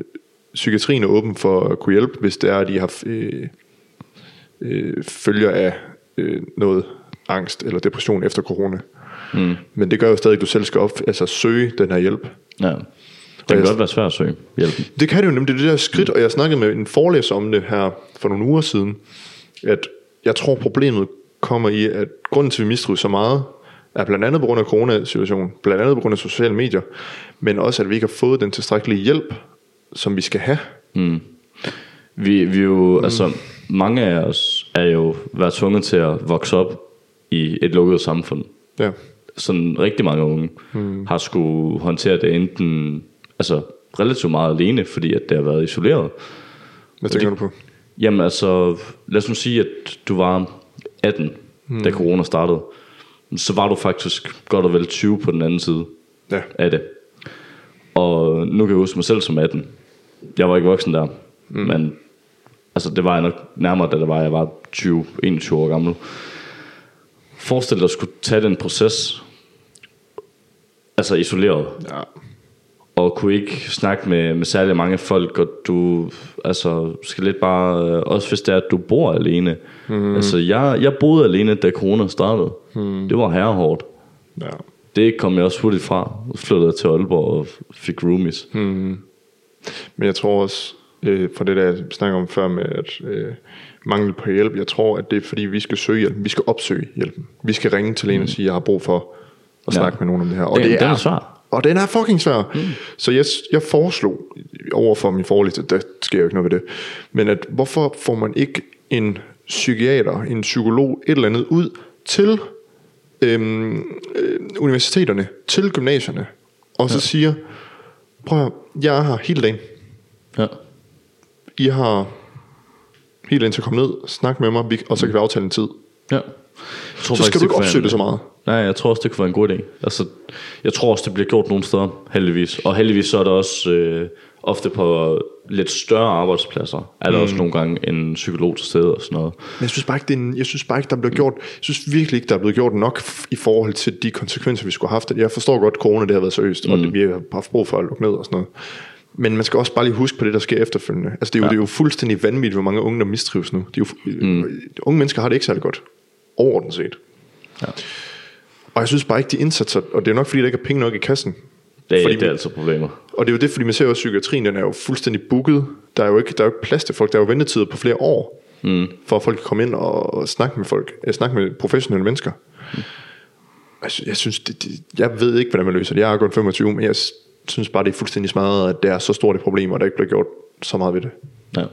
psykiatrien er åben for at kunne hjælpe, hvis det er, at de har øh, øh, følger af øh, noget angst eller depression efter corona. Mm. Men det gør jo stadig, at du selv skal op, altså søge den her hjælp. ja. Det kan godt være svært at søge hjælp. Det kan det jo nemlig, det er det der skridt, og jeg snakkede med en forelæser om det her for nogle uger siden, at jeg tror problemet kommer i, at grunden til, at vi mistrives så meget, er blandt andet på grund af coronasituationen, blandt andet på grund af sociale medier, men også, at vi ikke har fået den tilstrækkelige hjælp, som vi skal have. Vi, vi er jo, mm. altså, mange af os er jo været tvunget til at vokse op i et lukket samfund. Ja. Sådan rigtig mange unge mm. har skulle håndtere det enten, altså relativt meget alene, fordi at det har været isoleret. Hvad tænker du på? Jamen altså, lad os nu sige, at du var 18, mm. da corona startede. Så var du faktisk godt og vel 20 på den anden side Ja. af det. Og nu kan jeg huske mig selv som 18. Jeg var ikke voksen der, mm. men altså, det var jeg nok nærmere, da det var, jeg var 20, 21 år gammel. Forestil dig at skulle tage den proces, altså isoleret. Ja. Og kunne ikke snakke med, med særlig mange folk, og du altså, skal lidt bare, øh, også hvis det er, at du bor alene. Mm. Altså, jeg, jeg boede alene, da corona startede. Mm. Det var herrehårdt. ja. Det kom jeg også hurtigt fra. Flyttede til Aalborg og fik roomies. Mm. Men jeg tror også, øh, fra det der jeg snakker om før med at øh, mangel på hjælp, jeg tror, at det er fordi, vi skal søge hjælp. Vi skal opsøge hjælpen. Vi skal ringe til en og sige, jeg har brug for at Ja. snakke med nogen om det her. Og Den- det den er svær. Og den er fucking svær. Mm. Så jeg, jeg foreslog over for min forlæser, der sker jo ikke noget ved det, men at hvorfor får man ikke en psykiater, en psykolog, et eller andet ud til øhm, øh, universiteterne, til gymnasierne, og så ja. siger, prøv at, jeg er her hele dagen. Ja. I har helt ind til at komme ned, snak med mig, og så kan vi aftale en tid. ja. Jeg tror Så skal du ikke opsøge det så meget. Nej, jeg tror også, det kunne være en god idé. Altså, jeg tror også, det bliver gjort nogle steder, heldigvis. Og heldigvis så er der også øh, ofte på lidt større arbejdspladser, er der mm. også nogle gange en psykolog til stede og sådan noget. Men jeg synes bare ikke, det er en, jeg synes bare ikke, der er blevet gjort, jeg synes virkelig ikke, der er blevet gjort nok i forhold til de konsekvenser, vi skulle have haft. Jeg forstår godt, at corona det har været seriøst, mm. og det, vi har haft brug for at lukke ned og sådan noget. Men man skal også bare lige huske på det, der sker efterfølgende. Altså det er jo, ja. det er jo fuldstændig vanvittigt, hvor mange unge, der mistrives nu. De er jo, mm. Unge mennesker har det ikke særlig godt. Overordnet set. Ja. Og jeg synes bare ikke, de indsatser, og det er nok fordi, der ikke er penge nok i kassen. Det, er, Fordi det er altså problemer. Og det er jo det, fordi man ser jo, at psykiatrien den er jo fuldstændig booket. Der er jo ikke, der er jo ikke plads til folk. Der er jo ventetider på flere år, mm. for at folk kan komme ind og, og snakke med folk. Jeg snakke med professionelle mennesker. Mm. Jeg, sy- jeg synes, det, det, jeg ved ikke, hvordan man løser det. Jeg er kun 25, men jeg synes bare, det er fuldstændig smadret, at det er så stort et problem, og der ikke bliver gjort så meget ved det. Ja.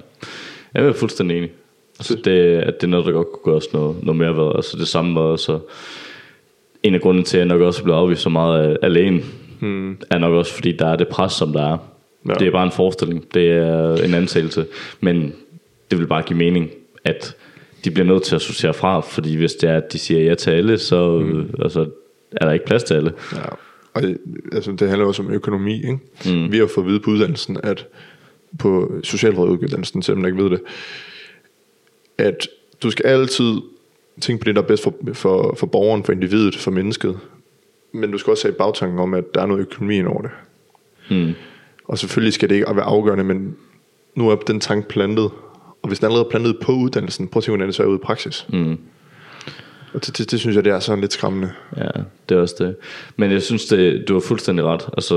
Jeg er fuldstændig enig. Altså, det, at det er noget, der godt kunne gøres noget, noget mere ved. Altså det samme var så en af grunden til, at jeg nok også blev afvist så meget alene, hmm. er nok også, fordi der er det pres, som der er. Ja. Det er bare en forestilling. Det er en antagelse. Men det vil bare give mening, at de bliver nødt til at sortere fra, fordi hvis det er, at de siger ja til alle, så mm. altså, er der ikke plads til alle. Ja. Og det, altså, det handler også om økonomi. Ikke? Mm. Vi har fået at vide på uddannelsen, at på socialråduddannelsen, selvom jeg ikke ved det, at du skal altid tænke på det, der er bedst for, for, for borgeren, for individet, for mennesket. Men du skal også have i bagtanken om, at der er noget økonomi over det. Mm. Og selvfølgelig skal det ikke være afgørende, men nu er den tanke plantet. Og hvis den allerede er plantet på uddannelsen, prøv at se, hvordan det så er ude i praksis. Mm. Og det, det, det, synes jeg, det er sådan lidt skræmmende. Ja, det er også det. Men jeg synes, det, du har fuldstændig ret. Altså,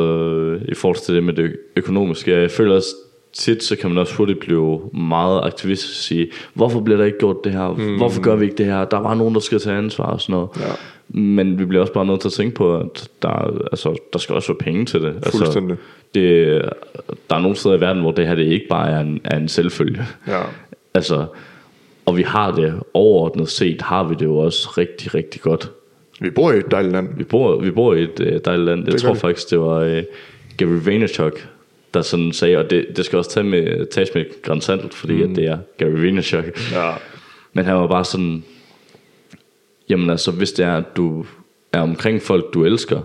i forhold til det med det økonomiske. Jeg føler også, tit så kan man også hurtigt blive meget aktivist og sige, hvorfor bliver der ikke gjort det her? Mm. Hvorfor gør vi ikke det her? Der var nogen, der skal tage ansvar og sådan noget. Ja. Men vi bliver også bare nødt til at tænke på, at der, altså, der skal også være penge til det. Altså, det, der er nogle steder i verden, hvor det her det ikke bare er en, er en selvfølge. Ja. Altså, og vi har det overordnet set, har vi det jo også rigtig, rigtig godt. Vi bor i et dejligt land. Vi bor, vi bor i et øh, dejligt land. Jeg gør tror vi. faktisk, det var øh, Gary Vaynerchuk, der sådan sagde, og det, det skal også tage med, tages med salt, fordi mm. at det er Gary Vaynerchuk. Ja. Men han var bare sådan, jamen altså, hvis det er, at du er omkring folk, du elsker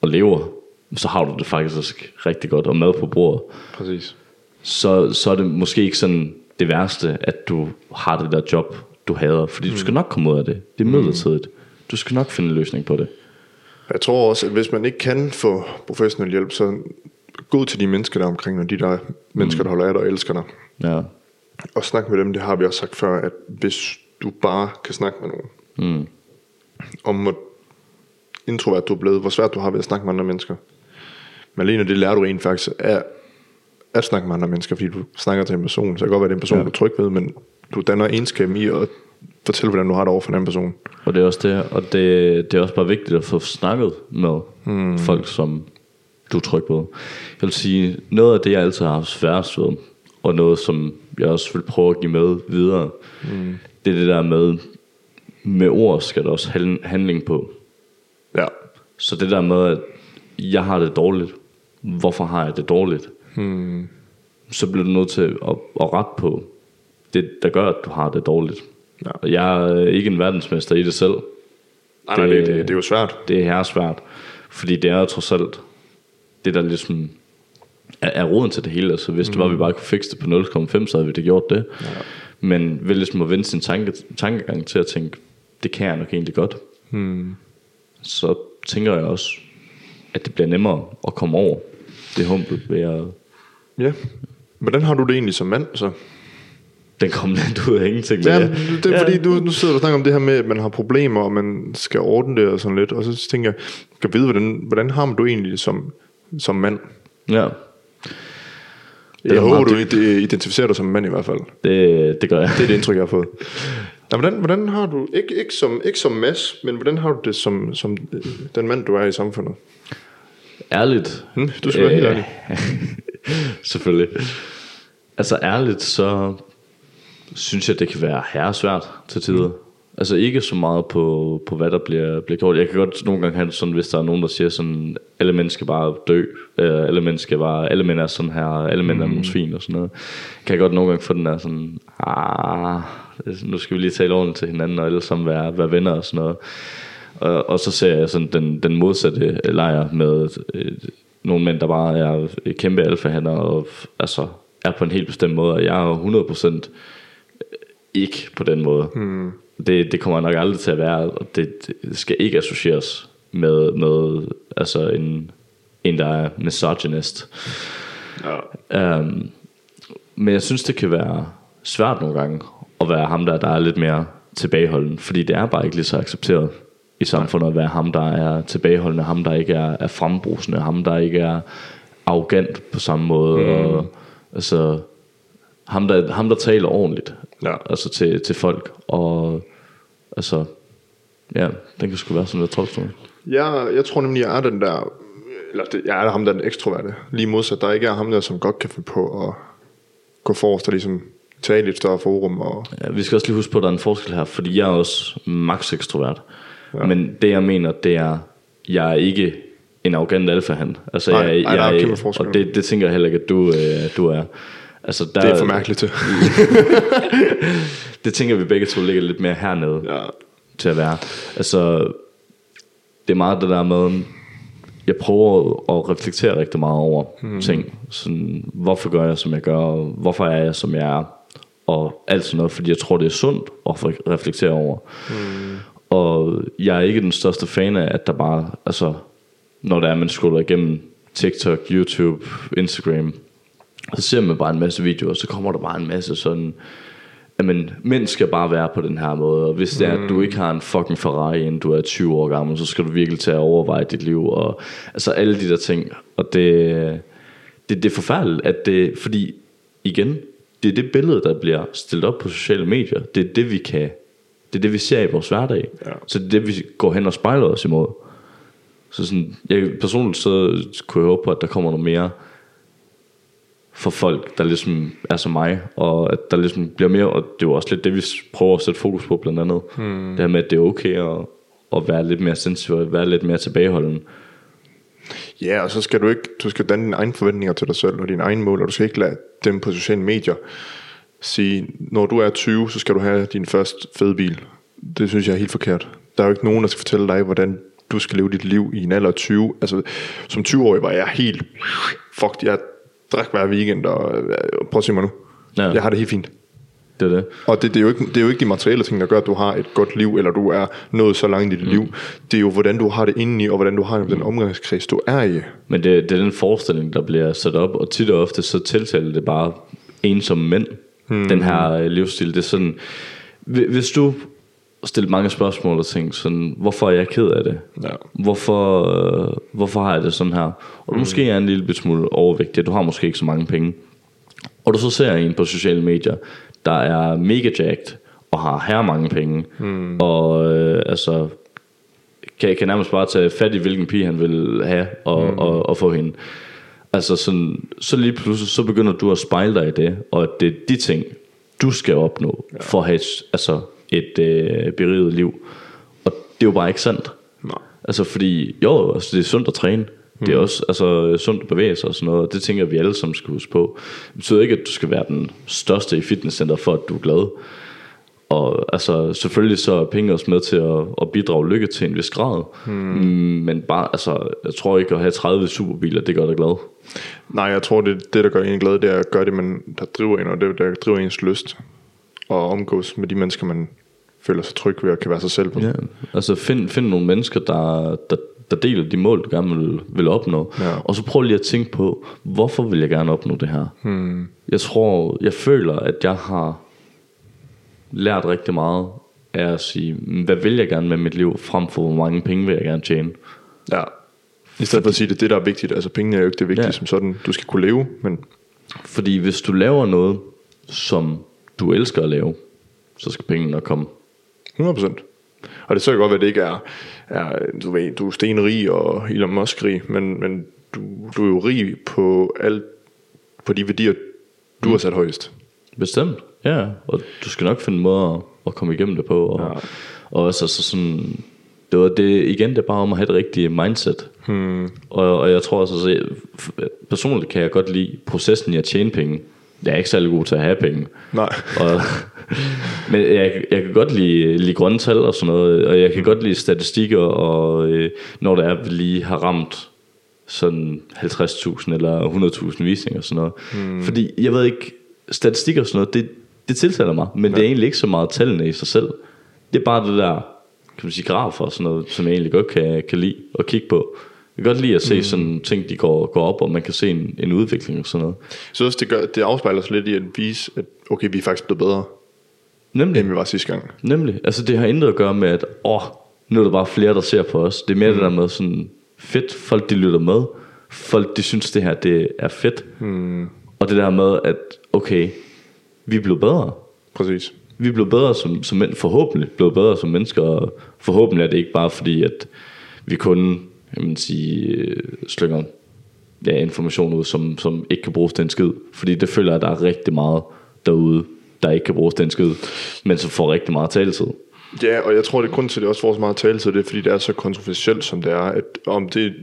og lever, så har du det faktisk rigtig godt, og mad på bordet, Præcis. så, så er det måske ikke sådan det værste, at du har det der job, du hader, fordi du skal nok komme ud af det. Det er midlertidigt. Du skal nok finde en løsning på det. Jeg tror også, at hvis man ikke kan få professionel hjælp, så gå ud til de mennesker, der er omkring dig, de der mennesker, der holder af dig og elsker dig. Ja. Og snak med dem, det har vi også sagt før, at hvis du bare kan snakke med nogen, Mm. om hvor introvert du er blevet, hvor svært du har ved at snakke med andre mennesker. Men alene det lærer du rent faktisk af at snakke med andre mennesker, fordi du snakker til en person. Så det kan godt være, at det er en person, ja. Du er tryg ved, men du danner egenskab i at fortælle, hvordan du har det over for en anden person. Og det er også det, og det, det er også bare vigtigt at få snakket med mm. folk, som du er tryg ved. Jeg vil sige, noget af det, jeg altid har haft sværest ved, og noget, som jeg også vil prøve at give med videre, mm. det er det der med, med ord skal der også handl- handling på. Ja. Så det der med, at jeg har det dårligt, hvorfor har jeg det dårligt? Hmm. Så bliver du nødt til at, at rette på det, der gør, at du har det dårligt. Ja. Og jeg er ikke en verdensmester i det selv. Nej, nej, det, det, det er jo svært. Det er her svært, fordi det er trods alt det, der ligesom er, er roden til det hele. Altså, hvis mm. det var, at vi bare kunne fikse det på 0,5, så havde vi det gjort det. Ja. Men ved ligesom at vende sin tanke, tankegang til at tænke, det kan jeg nok egentlig godt. Hmm. Så tænker jeg også, at det bliver nemmere at komme over det humpe ved at... Ja. Hvordan har du det egentlig som mand, så? Den kom lidt ud af ingenting. Ja, det er ja. fordi, du, nu sidder du og snakker om det her med, at man har problemer, og man skal ordne det og sådan lidt, og så tænker jeg, kan vide, hvordan, hvordan har man du egentlig som, som mand? Ja. Jeg er håber, du ide- identificerer dig som mand i hvert fald. Det, det gør jeg. Det er det indtryk, jeg har fået. Ja, hvordan, hvordan har du, ikke, ikke, som, ikke som Mads, men hvordan har du det som, som øh, den mand, du er i samfundet? Ærligt. Hmm, du skal være helt ærlig. Selvfølgelig. Altså ærligt, så synes jeg, det kan være herresvært til tider. Mm. Altså ikke så meget på, på hvad der bliver, bliver gjort. Jeg kan godt nogle gange have sådan, hvis der er nogen, der siger sådan, alle mænd skal bare dø, øh, alle mænd skal bare, alle mænd er sådan her, alle mænd er nogle svin og sådan noget. Kan jeg godt nogle gange få den der sådan, ah, nu skal vi lige tale ordentligt til hinanden, og alle sammen være, være venner og sådan noget. Og, og så ser jeg sådan den, den modsatte lejr med øh, nogle mænd, der bare er kæmpe alfahander og altså er på en helt bestemt måde, og jeg er 100% ikke på den måde. Mm. Det, det kommer nok aldrig til at være, og det, det skal ikke associeres med, med altså en, en, der er misogynist. Ja. Um, men jeg synes, det kan være svært nogle gange at være ham, der, der er lidt mere tilbageholden, fordi det er bare ikke lige så accepteret i samfundet at være ham, der er tilbageholdende, ham, der ikke er, er frembrusende, ham, der ikke er arrogant på samme måde, mm. og altså ham der, ham, der taler ordentligt Ja. altså til, til folk, og altså, ja, den kan sgu være sådan lidt tropstående. Jeg, jeg tror nemlig, jeg er den der, eller det, jeg er ham, der er den ekstroverte. Lige modsat, der ikke er ham der, som godt kan finde på at gå forrest og ligesom tale i et større forum. Og, Ja, vi skal også lige huske på, at der er en forskel her, fordi jeg er også max ekstrovert. Ja. Men det jeg mener, det er, jeg er ikke en arrogant alfahan. Altså, Nej, jeg, nej, er jeg, kæmpe forskel. Og det, det tænker jeg heller ikke, at du, øh, du er. Altså, der, det er for mærkeligt til. det tænker vi begge to ligger lidt mere hernede ja. til at være. Altså, det er meget det der med, jeg prøver at reflektere rigtig meget over mm. ting. Sådan, hvorfor gør jeg, som jeg gør, hvorfor er jeg, som jeg er, og alt sådan noget, fordi jeg tror, det er sundt at re- reflektere over. Mm. Og jeg er ikke den største fan af, at der bare, altså, når der er, man scroller igennem TikTok, YouTube, Instagram, så ser man bare en masse videoer, så kommer der bare en masse sådan, jamen, mænd skal bare være på den her måde, og hvis det er, at du ikke har en fucking Ferrari, inden du er 20 år gammel, så skal du virkelig til at overveje dit liv, og altså alle de der ting, og det, det, det er forfærdeligt, at det, fordi igen, det er det billede, der bliver stillet op på sociale medier, det er det, vi kan, det er det, vi ser i vores hverdag, Ja. så det er det, vi går hen og spejler os imod. Så sådan, jeg personligt så kunne jeg håbe på, at der kommer noget mere for folk, der ligesom er som mig, og at der ligesom bliver mere, og det er jo også lidt det, vi prøver at sætte fokus på blandt andet. Hmm. Det her med, at det er okay at, at være lidt mere sensitiv, og være lidt mere tilbageholden. Ja, og så skal du ikke, du skal danne dine egne forventninger til dig selv og dine egne mål, og du skal ikke lade dem på sociale medier sige, når du er 20, så skal du have din første fede bil. Det synes jeg er helt forkert. Der er jo ikke nogen, der skal fortælle dig, hvordan du skal leve dit liv i en alder af 20. Altså, som 20-årig var jeg helt, fuck, jeg drak hver weekend, og øh, prøv at se mig nu. Ja. Jeg har det helt fint. Det er det. Og det, det, er jo ikke, det er jo ikke de materielle ting, der gør, at du har et godt liv, eller du er nået så langt i dit mm. liv. Det er jo, hvordan du har det indeni, og hvordan du har det med den omgangskreds, du er i. Men det, det er den forestilling, der bliver sat op, og tit og ofte så tiltaler det bare ensomme mænd, hmm. den her øh, livsstil. Det er sådan, hvi- hvis du stiller mange spørgsmål og tænker sådan, hvorfor er jeg ked af det? Ja. Hvorfor, øh, hvorfor har jeg det sådan her? Og du måske er en lille smule overvægtig, du har måske ikke så mange penge. Og du så ser en på sociale medier, der er mega jacked, og har her mange penge, mm. og øh, altså kan, kan nærmest bare tage fat i, hvilken pige han vil have, og, mm. og, og få hende. Altså sådan, så lige pludselig, så begynder du at spejle dig i det, og det er de ting, du skal opnå, ja. for at have altså et øh, beriget liv. Og det er jo bare ikke sandt. Nej. Altså fordi, jo, altså, det er sundt at træne. Mm. Det er også altså, sundt at bevæge sig og sådan noget, og det tænker vi alle sammen skal huske på. Det betyder ikke, at du skal være den største i fitnesscenter, for at du er glad. Og altså, selvfølgelig så er penge også med til at, at bidrage lykke til en vis grad. Mm. Men bare, altså, jeg tror ikke at have 30 superbiler, det gør dig glad. Nej, jeg tror, det, det der gør en glad, det er at gøre det, man, der driver en, og det der driver ens lyst. Og omgås med de mennesker, man føler sig tryg ved, og kan være sig selv på. Ja, altså find, find nogle mennesker, der, der, der deler de mål, du gerne vil, vil opnå. Ja. Og så prøv lige at tænke på, hvorfor vil jeg gerne opnå det her? Hmm. Jeg tror, jeg føler, at jeg har lært rigtig meget af at sige, hvad vil jeg gerne med mit liv, frem for hvor mange penge vil jeg gerne tjene. Ja. I stedet for at sige, det er det, der er vigtigt. Altså pengene er jo ikke det vigtige Ja. som sådan. Du skal kunne leve, men Fordi hvis du laver noget, som du elsker at lave, så skal pengene nok komme. 100%. Og det så godt være, at det ikke er, er du, ved, du er stenrig og Elon Musk rig, men, men du, du er jo rig på alt, på de værdier, du har sat højest. Bestemt, ja. Og du skal nok finde en måde at, at komme igennem det på. Og, Ja. og også altså sådan, det var det, igen, det er bare om at have det rigtige mindset. Hmm. Og, og jeg tror også, altså, personligt kan jeg godt lide processen i at tjene penge. Jeg er ikke særlig god til at have penge. Nej. Og, men jeg, jeg kan godt lide, lide grønne tal og sådan noget, og jeg kan godt lide statistikker, og øh, når der er, vi lige har ramt sådan 50.000 eller 100.000 visninger og sådan noget. Hmm. Fordi jeg ved ikke, statistikker og sådan noget, det, det tiltaler mig, men ja. det er egentlig ikke så meget tallene i sig selv. Det er bare det der, kan man sige, grafer og sådan noget, som jeg egentlig godt kan, kan lide at kigge på. Jeg kan godt lide at se sådan ting, de går, går op, og man kan se en, en udvikling og sådan noget. Så også det, gør, det afspejler sig lidt i at vise, at okay, vi er faktisk blevet bedre, Nemlig. end vi var sidste gang. Nemlig. Altså det har intet at gøre med, at åh, nu er der bare flere, der ser på os. Det er mere mm. det der med sådan, fedt, folk de lytter med. Folk de synes det her, det er fedt. Mm. Og det der med, at okay, vi er blevet bedre. Præcis. Vi er blevet bedre som, som forhåbentlig blevet bedre som mennesker. Og forhåbentlig er det ikke bare fordi, at vi kun, kan man sige, øh, slynger ja, information ud, som, som ikke kan bruges til en skid. Fordi det føler jeg, at der er rigtig meget derude, der ikke kan bruges til en skid, men som får rigtig meget taletid. Ja, og jeg tror, det er grund til, at det også får så meget tale til det, er, fordi det er så kontroversielt, som det er. At om det,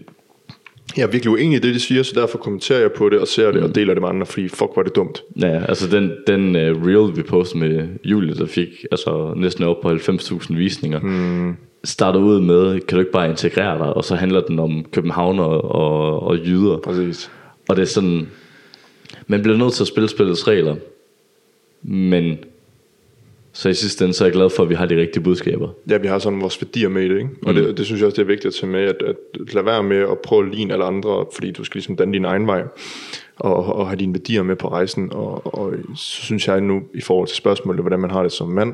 jeg er virkelig uenig i det, de siger, så derfor kommenterer jeg på det, og ser det, og deler det med andre, fordi fuck, er det dumt. Ja, altså den, den uh, reel, vi postede med Julie, der fik altså næsten op på 90.000 visninger, hmm. Starter ud med, kan du ikke bare integrere dig, og så handler den om København og, og, og jyder. Præcis. Og det er sådan, man bliver nødt til at spille spillets regler, men så i sidste ende, så er jeg glad for, at vi har de rigtige budskaber. Ja, vi har sådan vores værdier med i det, ikke? Og det, det synes jeg også, det er vigtigt at tage med, at, at lade være med at prøve at ligne alle andre, fordi du skal ligesom danne din egen vej, og, og have dine værdier med på rejsen, og, og så synes jeg nu, i forhold til spørgsmålet, hvordan man har det som mand,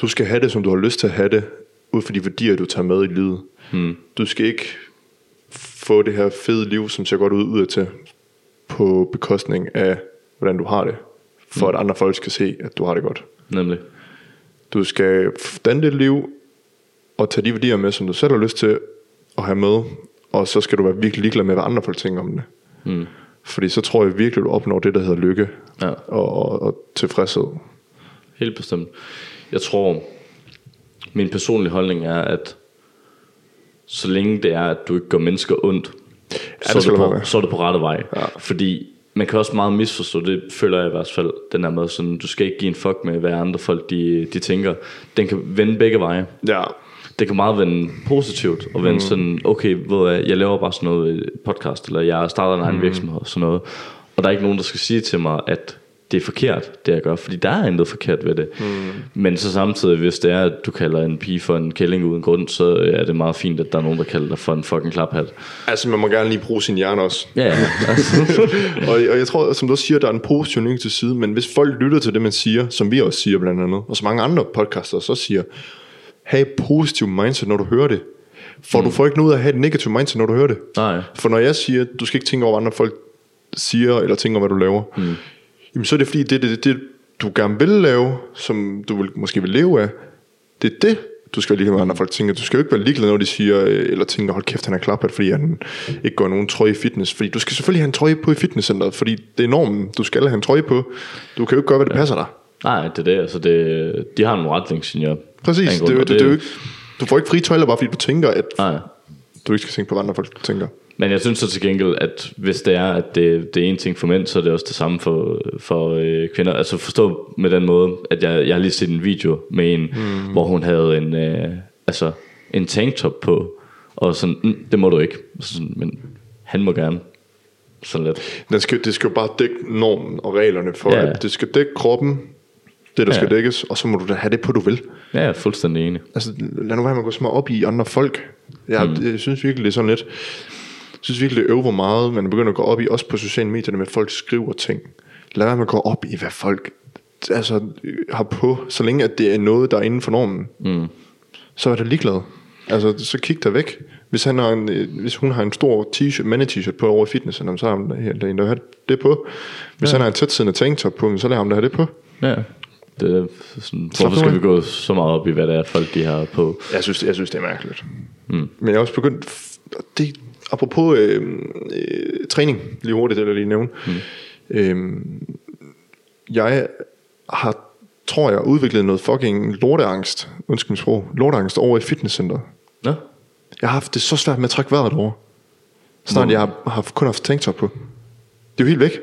du skal have det, som du har lyst til at have det, ud fra de værdier, du tager med i livet. Hmm. Du skal ikke få det her fede liv, som ser godt ud ud til, på bekostning af, hvordan du har det, for at andre folk skal se, at du har det godt. Nemlig. Du skal danne dit liv og tage de værdier med, som du selv har lyst til at have med, og så skal du være virkelig ligeglad med, hvad andre folk tænker om det. Mm. Fordi så tror jeg virkelig, du opnår det, der hedder lykke Ja. og, og, og tilfredshed. Helt bestemt. Jeg tror, min personlige holdning er, at så længe det er, at du ikke gør mennesker ondt, så, det er du på, være så er du på rette vej. Ja. Fordi man kan også meget misforstå, det føler jeg i hvert fald, den her med, sådan, du skal ikke give en fuck med, hvad andre folk de, de tænker. Den kan vende begge veje. Ja, Det kan meget vende positivt, og vende mm. sådan, okay, hvad, jeg laver bare sådan noget podcast, eller jeg starter en egen mm. virksomhed og sådan noget. Og der er ikke nogen, der skal sige til mig, at det er forkert, det jeg gør, fordi der er intet forkert ved det. Mm. Men så samtidig, hvis det er, at du kalder en pige for en kælling uden grund, så er det meget fint, at der er nogen, der kalder dig for en fucking klaphat. altså man må gerne lige bruge sin hjerne også. Ja, ja. Altså, og, og jeg tror, som du også siger, der er en positiv link til side, men hvis folk lytter til det, man siger, som vi også siger blandt andet, og så mange andre podcaster så siger, have et positivt mindset, når du hører det. For mm. du får ikke noget ud af at have et negativt mindset, når du hører det. nej. For når jeg siger, du skal ikke tænke over, hvad andre folk siger, eller tænker hvad du laver, mm. Jamen så er det fordi, det er det, det, du gerne vil lave, som du vil, måske vil leve af, det er det, du skal være ligeglad med, andre folk tænker. Du skal jo ikke være ligeglad, når de siger, øh, eller tænker, hold kæft, han er klappet, fordi han ikke går nogen trøje i fitness. Fordi du skal selvfølgelig have en trøje på i fitnesscenteret, fordi det er normen. Du skal have en trøje på. Du kan jo ikke gøre, hvad det passer dig. Nej, det er det. Altså det, de har nogle retningslinjer. Præcis. Det, jo- og det, det, er jo ikke, du får ikke fri tøjler, bare fordi du tænker, at Nej. du ikke skal tænke på, hvad andre folk tænker. Men jeg synes så til gengæld, at hvis det er, at det, det er en ting for mænd, så er det også det samme for, for øh, kvinder. Altså forstå med den måde, at jeg, jeg har lige set en video med en, mm. hvor hun havde en, øh, altså, en tanktop på, og sådan, mm, det må du ikke. Så Sådan, men han må gerne. Sådan lidt. Den skal, det skal jo bare dække normen og reglerne for, ja. at det skal dække kroppen, det der Ja. skal dækkes, og så må du da have det på, du vil. Ja, jeg er fuldstændig enig. Altså, lad nu være med at gå så meget op i andre folk. Jeg, mm. jeg synes virkelig, det er sådan lidt... Jeg synes virkelig, det øver hvor meget, man begynder at gå op i, også på sociale medier, med at folk skriver ting. Lad være med at gå op i, hvad folk altså, har på, så længe at det er noget, der er inden for normen. Mm. Så er det ligeglad. Altså, så kig der væk. Hvis, han har en, øh, hvis hun har en stor t-shirt, mande-t-shirt på over i fitnessen, så har han lad hende da have det på. Hvis ja. han har en tætsiddende tanktop på, så lad ham da have det på. Ja. Det er sådan, Slap hvorfor skal vi gå så meget op i, hvad det er, folk de har på? Jeg synes, jeg synes det er mærkeligt. Mm. Men jeg er også begyndt... Det, apropos øh, øh, træning, lige hurtigt, det vil jeg lige nævne. Mm. Øh, jeg har, tror jeg, udviklet noget fucking lorteangst, undskyld sprog, lorteangst over i fitnesscenteret. Nå? Jeg har haft det så svært med at trække vejret over. Snart Nå. jeg har, har kun haft tanktop på. Det er jo helt væk.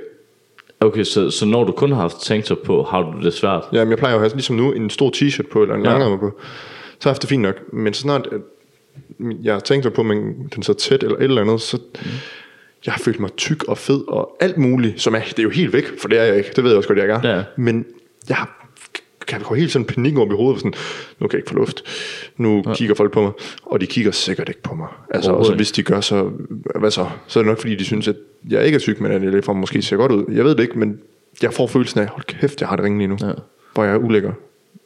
Okay, så, så når du kun har haft tanktop på, har du det svært? Jamen, jeg plejer jo at have ligesom nu en stor t-shirt på, eller en Ja. ja. på. Så har jeg haft det fint nok. Men så snart jeg har tænkt på, man- den så tæt eller et eller andet, så jeg har følt mig tyk og fed og alt muligt, som er, det er jo helt væk, for det er jeg ikke. Det ved jeg også godt, jeg er. Ja. Men jeg har kan gå helt sådan panik op i hovedet, sådan, nu kan jeg ikke få luft. Nu ja. kigger folk på mig, og de kigger sikkert ikke på mig. Altså, og så hvis de gør, så, hvad så? Så er det nok, fordi de synes, at jeg ikke er tyk, men at jeg ligefrem måske ser godt ud. Jeg ved det ikke, men jeg får følelsen af, hold kæft, jeg har det ringe lige nu. Ja. Hvor jeg er ulækker.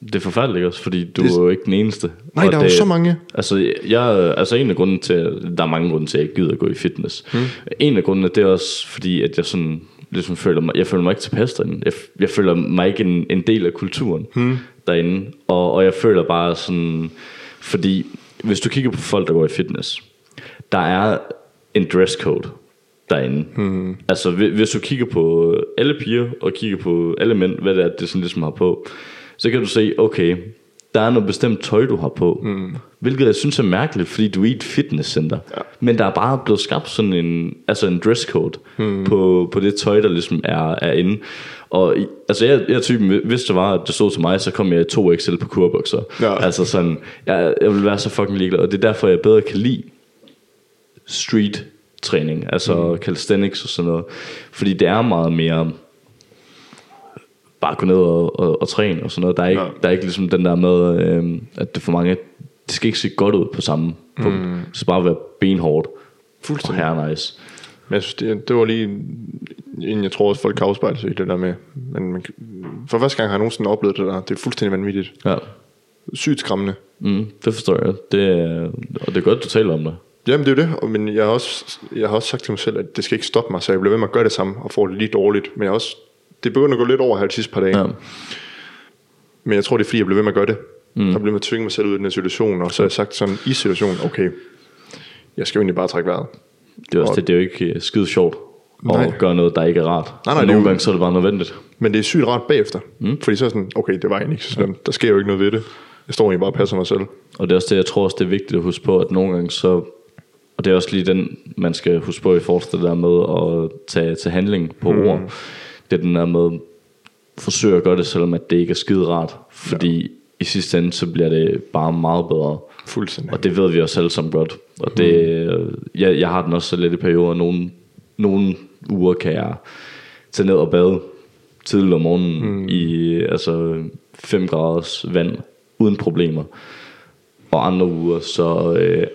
Det er forfærdeligt også, fordi du Det- er jo ikke den eneste. Nej, Og der er jo det, så mange. Altså, jeg, altså en af grunden til, der er mange grunde til, at jeg ikke gider at gå i fitness. Hmm. En af grundene, det er også fordi, at jeg sådan, ligesom føler mig, jeg føler mig ikke tilpas derinde. Jeg, jeg føler mig ikke en, en del af kulturen hmm. derinde. Og, og jeg føler bare sådan, fordi hvis du kigger på folk, der går i fitness, der er en dresscode derinde. Hmm. Altså hvi- hvis du kigger på alle piger og kigger på alle mænd, hvad det er, det sådan ligesom har på, så kan du se, okay, der er noget bestemt tøj, du har på. Mm. Hvilket jeg synes er mærkeligt, fordi du er i et fitnesscenter. Ja. Men der er bare blevet skabt sådan en, altså en dresscode mm. på, på det tøj, der ligesom er, er inde. Og i- altså jeg, jeg typen, hvis det var, at det stod til mig, så kom jeg i 2XL på kurbukser. Ja. Altså sådan, jeg, jeg vil være så fucking ligeglad. Og det er derfor, jeg bedre kan lide street træning, altså mm. calisthenics og sådan noget. Fordi det er meget mere bare gå ned og, og, og træne og sådan noget. Der er ikke, Ja. der er ikke ligesom den der med, øh, at det for mange, det skal ikke se godt ud på samme punkt. Mm. Det skal bare være benhårdt. Fuldstændig. Og nice. Men jeg synes, det, det var lige, inden jeg tror også, folk kan afspejle sig i det der med. Men man, for første gang har jeg nogensinde oplevet det der. Det er fuldstændig vanvittigt. Ja. Sygt skræmmende. Mm, det forstår jeg. Det, er- og det er godt, du taler om det. Jamen det er jo det, men jeg har, også, jeg har også sagt til mig selv, at det skal ikke stoppe mig, så jeg bliver ved med at gøre det samme og får det lige dårligt. Men jeg har også, det begynder at gå lidt over her de sidste par dage. Ja. Men jeg tror, det er fordi, jeg bliver ved med at gøre det. Mm. Jeg ved med at tvinge mig selv ud i den her situation, og så har jeg sagt sådan i situationen, okay, jeg skal jo egentlig bare trække vejret. Det er også Og- det, det er jo ikke øh, skide sjovt at Nej. gøre noget, der ikke er rart. Nej, nej, Og det nogle jo- gange så er det bare nødvendigt. Men det er sygt rart bagefter, mm. fordi så er sådan, okay, det var egentlig ikke så slemt. Der sker jo ikke noget ved det. Jeg står egentlig bare og passer mig selv. Og det er også det, jeg tror også, det er vigtigt at huske på, at nogle gange så, og det er også lige den, man skal huske på i forhold til det der med at tage til handling på mm. ord. Det er den der med, forsøge at gøre det, selvom at det ikke er skide rart. Fordi ja. i sidste ende, så bliver det bare meget bedre. Fuldstændig. Og det ved vi også alle sammen godt. Og det, jeg, jeg har den også så lidt i perioder. Nogle, nogle uger kan jeg tage ned og bade tidligt om morgenen mm. i altså 5 graders vand uden problemer. Og andre uger så øh,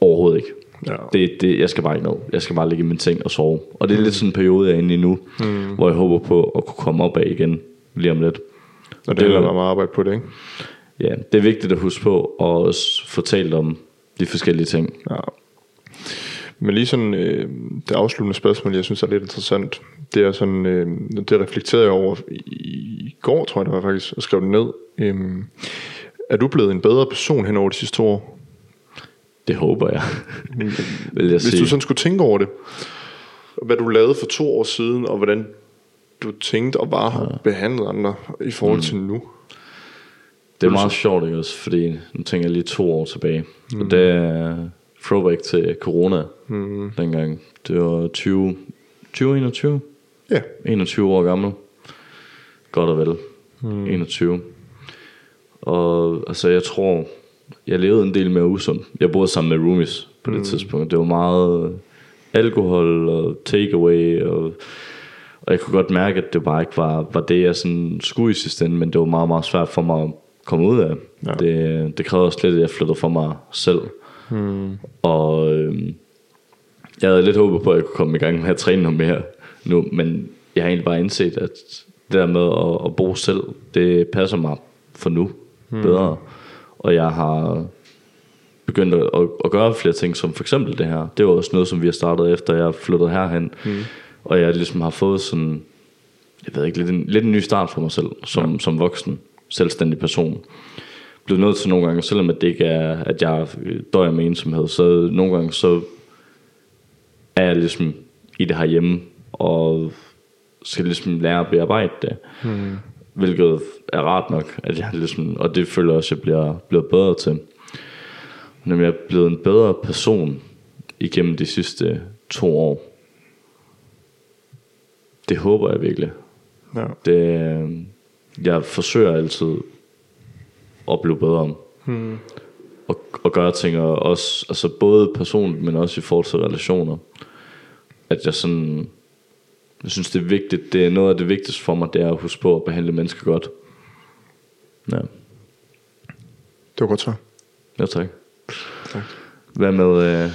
overhovedet ikke. Ja. Det, det, jeg skal bare ikke ned. Jeg skal bare ligge i min seng og sove. Og det er lidt sådan en periode, jeg er inde i nu, mm. hvor jeg håber på at kunne komme op af igen lige om lidt. Og det det er handler om at arbejde på det, ikke? Ja, det er vigtigt at huske på og også fortælle om de forskellige ting. Ja. Men lige sådan, øh, det afsluttende spørgsmål, jeg synes er lidt interessant, det er sådan, øh, det reflekterede jeg over i, i går, tror jeg det var faktisk, og skrev det ned. Øhm, er du blevet en bedre person hen over de sidste to år? Det håber jeg, vil jeg Hvis sige. du sådan skulle tænke over det, hvad du lavede for to år siden, og hvordan du tænkte og bare har behandlet andre i forhold Mm. til nu. Det er meget sjovt, ikke også? Fordi nu tænker jeg lige to år tilbage. Mm. Og det er throwback til corona mm. dengang. Det var 20, 2021. Ja, 21 år gammel. Godt og vel. Mm. 21. Og altså, jeg tror, jeg levede en del mere usund. Jeg boede sammen med roomies på det mm. tidspunkt. Det var meget alkohol og takeaway og, Og jeg kunne godt mærke, at det bare ikke var, var det, jeg sådan skulle i sidste ende, men det var meget, meget svært for mig at komme ud af. Ja. Det, det krævede også lidt, at jeg flyttede for mig selv. Hmm. Og øh, jeg havde lidt håbet på, at jeg kunne komme i gang med at træne noget mere nu, men jeg har egentlig bare indset, at det der med at, at bo selv, det passer mig for nu hmm. bedre. Og jeg har begyndt at, at, at gøre flere ting, som for eksempel det her. Det var også noget, som vi har startet efter, jeg flyttede herhen. Mm. Og jeg ligesom har fået sådan, jeg ved ikke, lidt en, lidt en ny start for mig selv, som, ja. som voksen, selvstændig person. Blevet nødt til nogle gange, selvom at det ikke er, at jeg døjer med ensomhed, så nogle gange så er jeg ligesom i det herhjemme, og skal ligesom lære at bearbejde det. Mm. Hvilket er rart nok, at jeg ligesom, og det føler også, at jeg bliver, bliver bedre til. Men jeg er blevet en bedre person igennem de sidste to år. Det håber jeg virkelig. Ja. Det, jeg forsøger altid at blive bedre. Hmm. Og, og gøre ting, og også, altså både personligt, men også i forhold til relationer. At jeg sådan, jeg synes det er vigtigt, det er noget af det vigtigste for mig, det er at huske på at behandle mennesker godt. Ja, Det var godt så. ja tak. Tak. Hvad med, øh,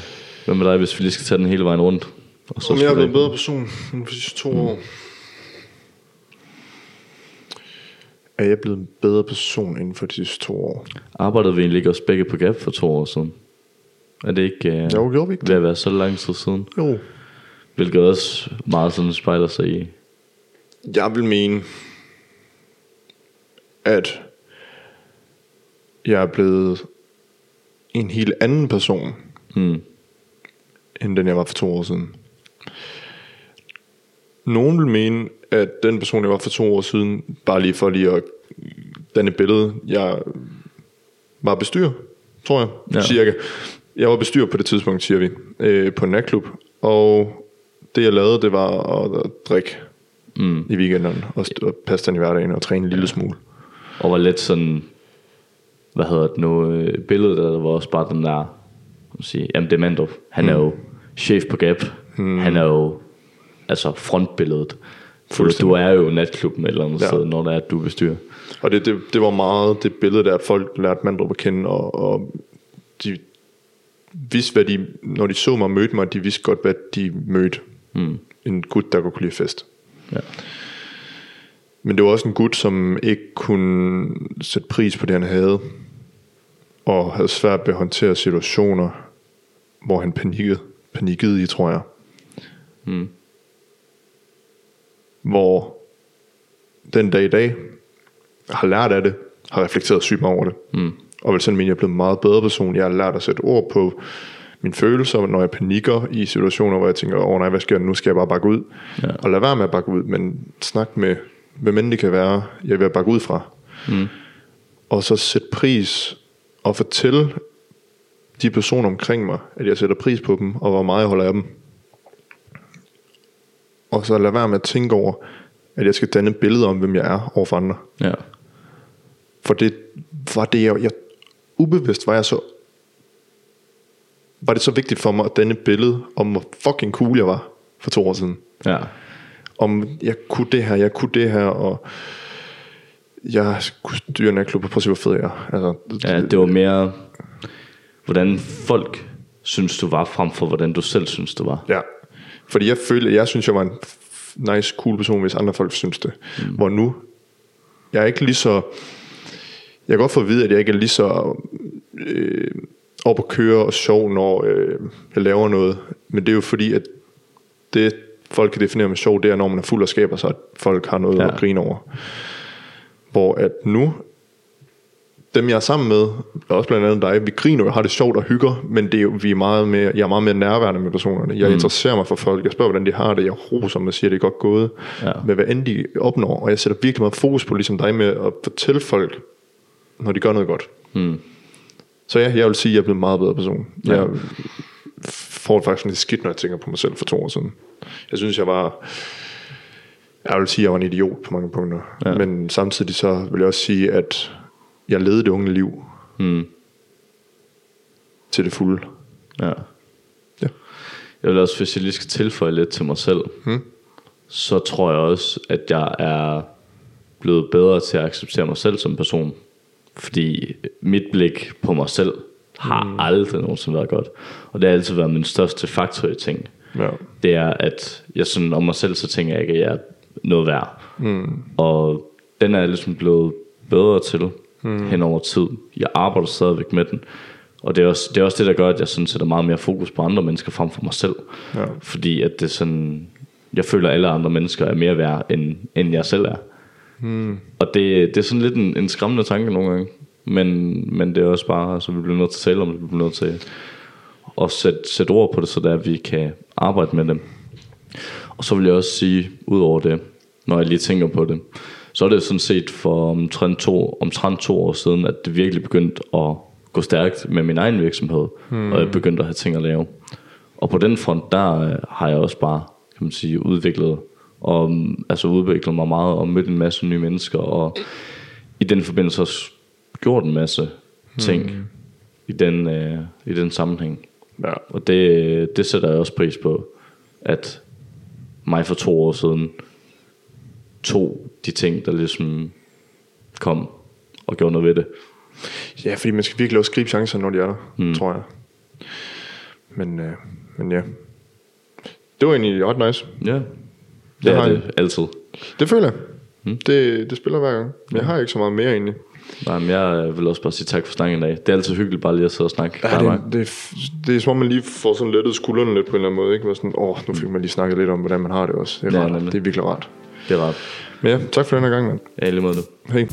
hvad med dig, hvis vi lige skal tage den hele vejen rundt? Og Om jeg er blevet en bedre person de sidste to mm. år. Er jeg blevet en bedre person inden for de sidste to år? Arbejdede vi egentlig ikke også begge på Gap for to år siden? Er det ikke øh, Jo, gjorde vi ikke ved at være så lang tid siden? Jo. Hvilket også meget sådan spejler sig i. Jeg vil mene, at jeg er blevet en helt anden person, Mm. end den jeg var for to år siden. Nogen vil mene, at den person, jeg var for to år siden, bare lige for lige at danne billede, jeg var bestyrer, tror jeg, ja. cirka. Jeg var bestyrer på det tidspunkt, siger vi, øh, på en natklub, og det jeg lavede, det var at, at drikke Mm. i weekenderne, og, og passe den i hverdagen og træne en lille smule. Og var lidt sådan, hvad hedder det nu, øh, billedet der var også bare den der, sige, jamen det Mandrup, han mm. er jo chef på Gap, mm. han er jo altså frontbilledet. For du er jo natklubben et eller andet ja. sted, når der er, at du bestyrer. Og det, det, det var meget det billede der, at folk lærte Mandrup at kende, og, og de vidste, hvad de, når de så mig og mødte mig, de vidste godt, hvad de mødte. Mm. En gut, der godt kunne lide fest. Ja. Men det var også en gut, som ikke kunne sætte pris på det, han havde, og havde svært ved at håndtere situationer, hvor han panikkede, panikkede i, tror jeg. Mm. Hvor den dag i dag har lært af det, har reflekteret sygt meget over det. Mm. Og vil sådan mene, at jeg er blevet en meget bedre person. Jeg har lært at sætte ord på mine følelser, når jeg panikker i situationer, hvor jeg tænker, åh oh, nej, hvad sker der nu? Skal jeg bare bakke ud? Ja. Og lad være med at bakke ud, men snak med, hvem end det kan være, jeg vil bakke ud fra. Mm. Og så sætte pris og fortælle de personer omkring mig, at jeg sætter pris på dem, og hvor meget jeg holder af dem. Og så lad være med at tænke over, at jeg skal danne et billede om, hvem jeg er over for andre. Ja. For det var det, jeg, jeg ubevidst var jeg så var det så vigtigt for mig at danne et billede om, hvor fucking cool jeg var for to år siden. Ja. Om jeg kunne det her, jeg kunne det her, og jeg kunne styre en klub, og prøv at se, hvor fed jeg er. Altså, ja, det var mere, hvordan folk synes, du var, frem for hvordan du selv synes, du var. Ja, fordi jeg følte, jeg synes, jeg var en nice, cool person, hvis andre folk synes det. Mm. Hvor nu, jeg er ikke lige så, jeg kan godt få at vide, at jeg ikke er lige så øh, op at køre og sjov, når øh, jeg laver noget. Men det er jo fordi, at det folk kan definere med sjov, det er, når man er fuld og skaber sig, at folk har noget Ja. at grine over. Hvor at nu, dem jeg er sammen med, også blandt andet dig, vi griner og har det sjovt og hygger, men det er vi er meget mere, jeg er meget mere nærværende med personerne. Jeg mm. interesserer mig for folk, jeg spørger, hvordan de har det, jeg roser dem og siger, det er godt gået, Ja. med hvad end de opnår, og jeg sætter virkelig meget fokus på, ligesom dig med at fortælle folk, når de gør noget godt. Mm. Så ja, jeg vil sige, at jeg er blevet en meget bedre person. Ja. Jeg får det faktisk lidt skidt, når jeg tænker på mig selv for to år siden. Jeg synes, jeg var... Jeg vil sige, at jeg var en idiot på mange punkter. Ja. Men samtidig så vil jeg også sige, at jeg levede det unge liv Mm. til det fulde. Ja. Ja. Jeg vil også, hvis jeg lige skal tilføje lidt til mig selv, Hmm. så tror jeg også, at jeg er blevet bedre til at acceptere mig selv som person. Fordi mit blik på mig selv har mm. aldrig nogensinde været godt. Og det har altid været min største faktor i ting. Ja. Det er, at jeg sådan om mig selv, så tænker jeg ikke, at jeg er noget værd. Mm. Og den er jeg ligesom blevet bedre til mm. hen over tid. Jeg arbejder stadigvæk med den. Og det er, også, det er også det, der gør, at jeg sådan sætter meget mere fokus på andre mennesker frem for mig selv. Ja. Fordi at det sådan, jeg føler, at alle andre mennesker er mere værd, end, end jeg selv er. Hmm. Og det, det er sådan lidt en, en skræmmende tanke nogle gange. Men, men det er også bare, så vi bliver nødt til at tale om det, vi bliver nødt til at sætte, sætte ord på det, så der vi kan arbejde med det. Og så vil jeg også sige, ud over det, når jeg lige tænker på det, så er det sådan set for omtrent to, omtrent to år siden, at det virkelig begyndte at gå stærkt med min egen virksomhed, hmm. og jeg begyndte at have ting at lave. Og på den front, der øh, har jeg også bare, kan man sige, udviklet, og, mm, altså udviklet mig meget, og mødt en masse nye mennesker, og i den forbindelse også gjort en masse ting hmm. i, den, øh, i den sammenhæng. Ja. Og det, det sætter jeg også pris på, at mig for to år siden tog de ting, der ligesom kom og gjorde noget ved det. ja, fordi man skal virkelig også gribe chancer, når de er der, mm. tror jeg. Men, øh, men ja. Det var egentlig ret nice. Ja, det Det er har det altid. Det føler jeg. Mm. Det, det spiller hver gang. Jeg har ikke så meget mere egentlig. Nej, men jeg vil også bare sige tak for snakken i dag. Det er altid hyggeligt bare lige at sidde og snakke. Ja, det, det, er f- det er som om man lige får sådan lettet skuldrene lidt på en eller anden måde. Ikke? Hvor sådan, åh, nu fik man lige snakket lidt om, hvordan man har det også. Det er, Ja, rart. det er virkelig rart. det er rart. Men ja, tak for den her gang, mand. Ja, lige måde du. Hej.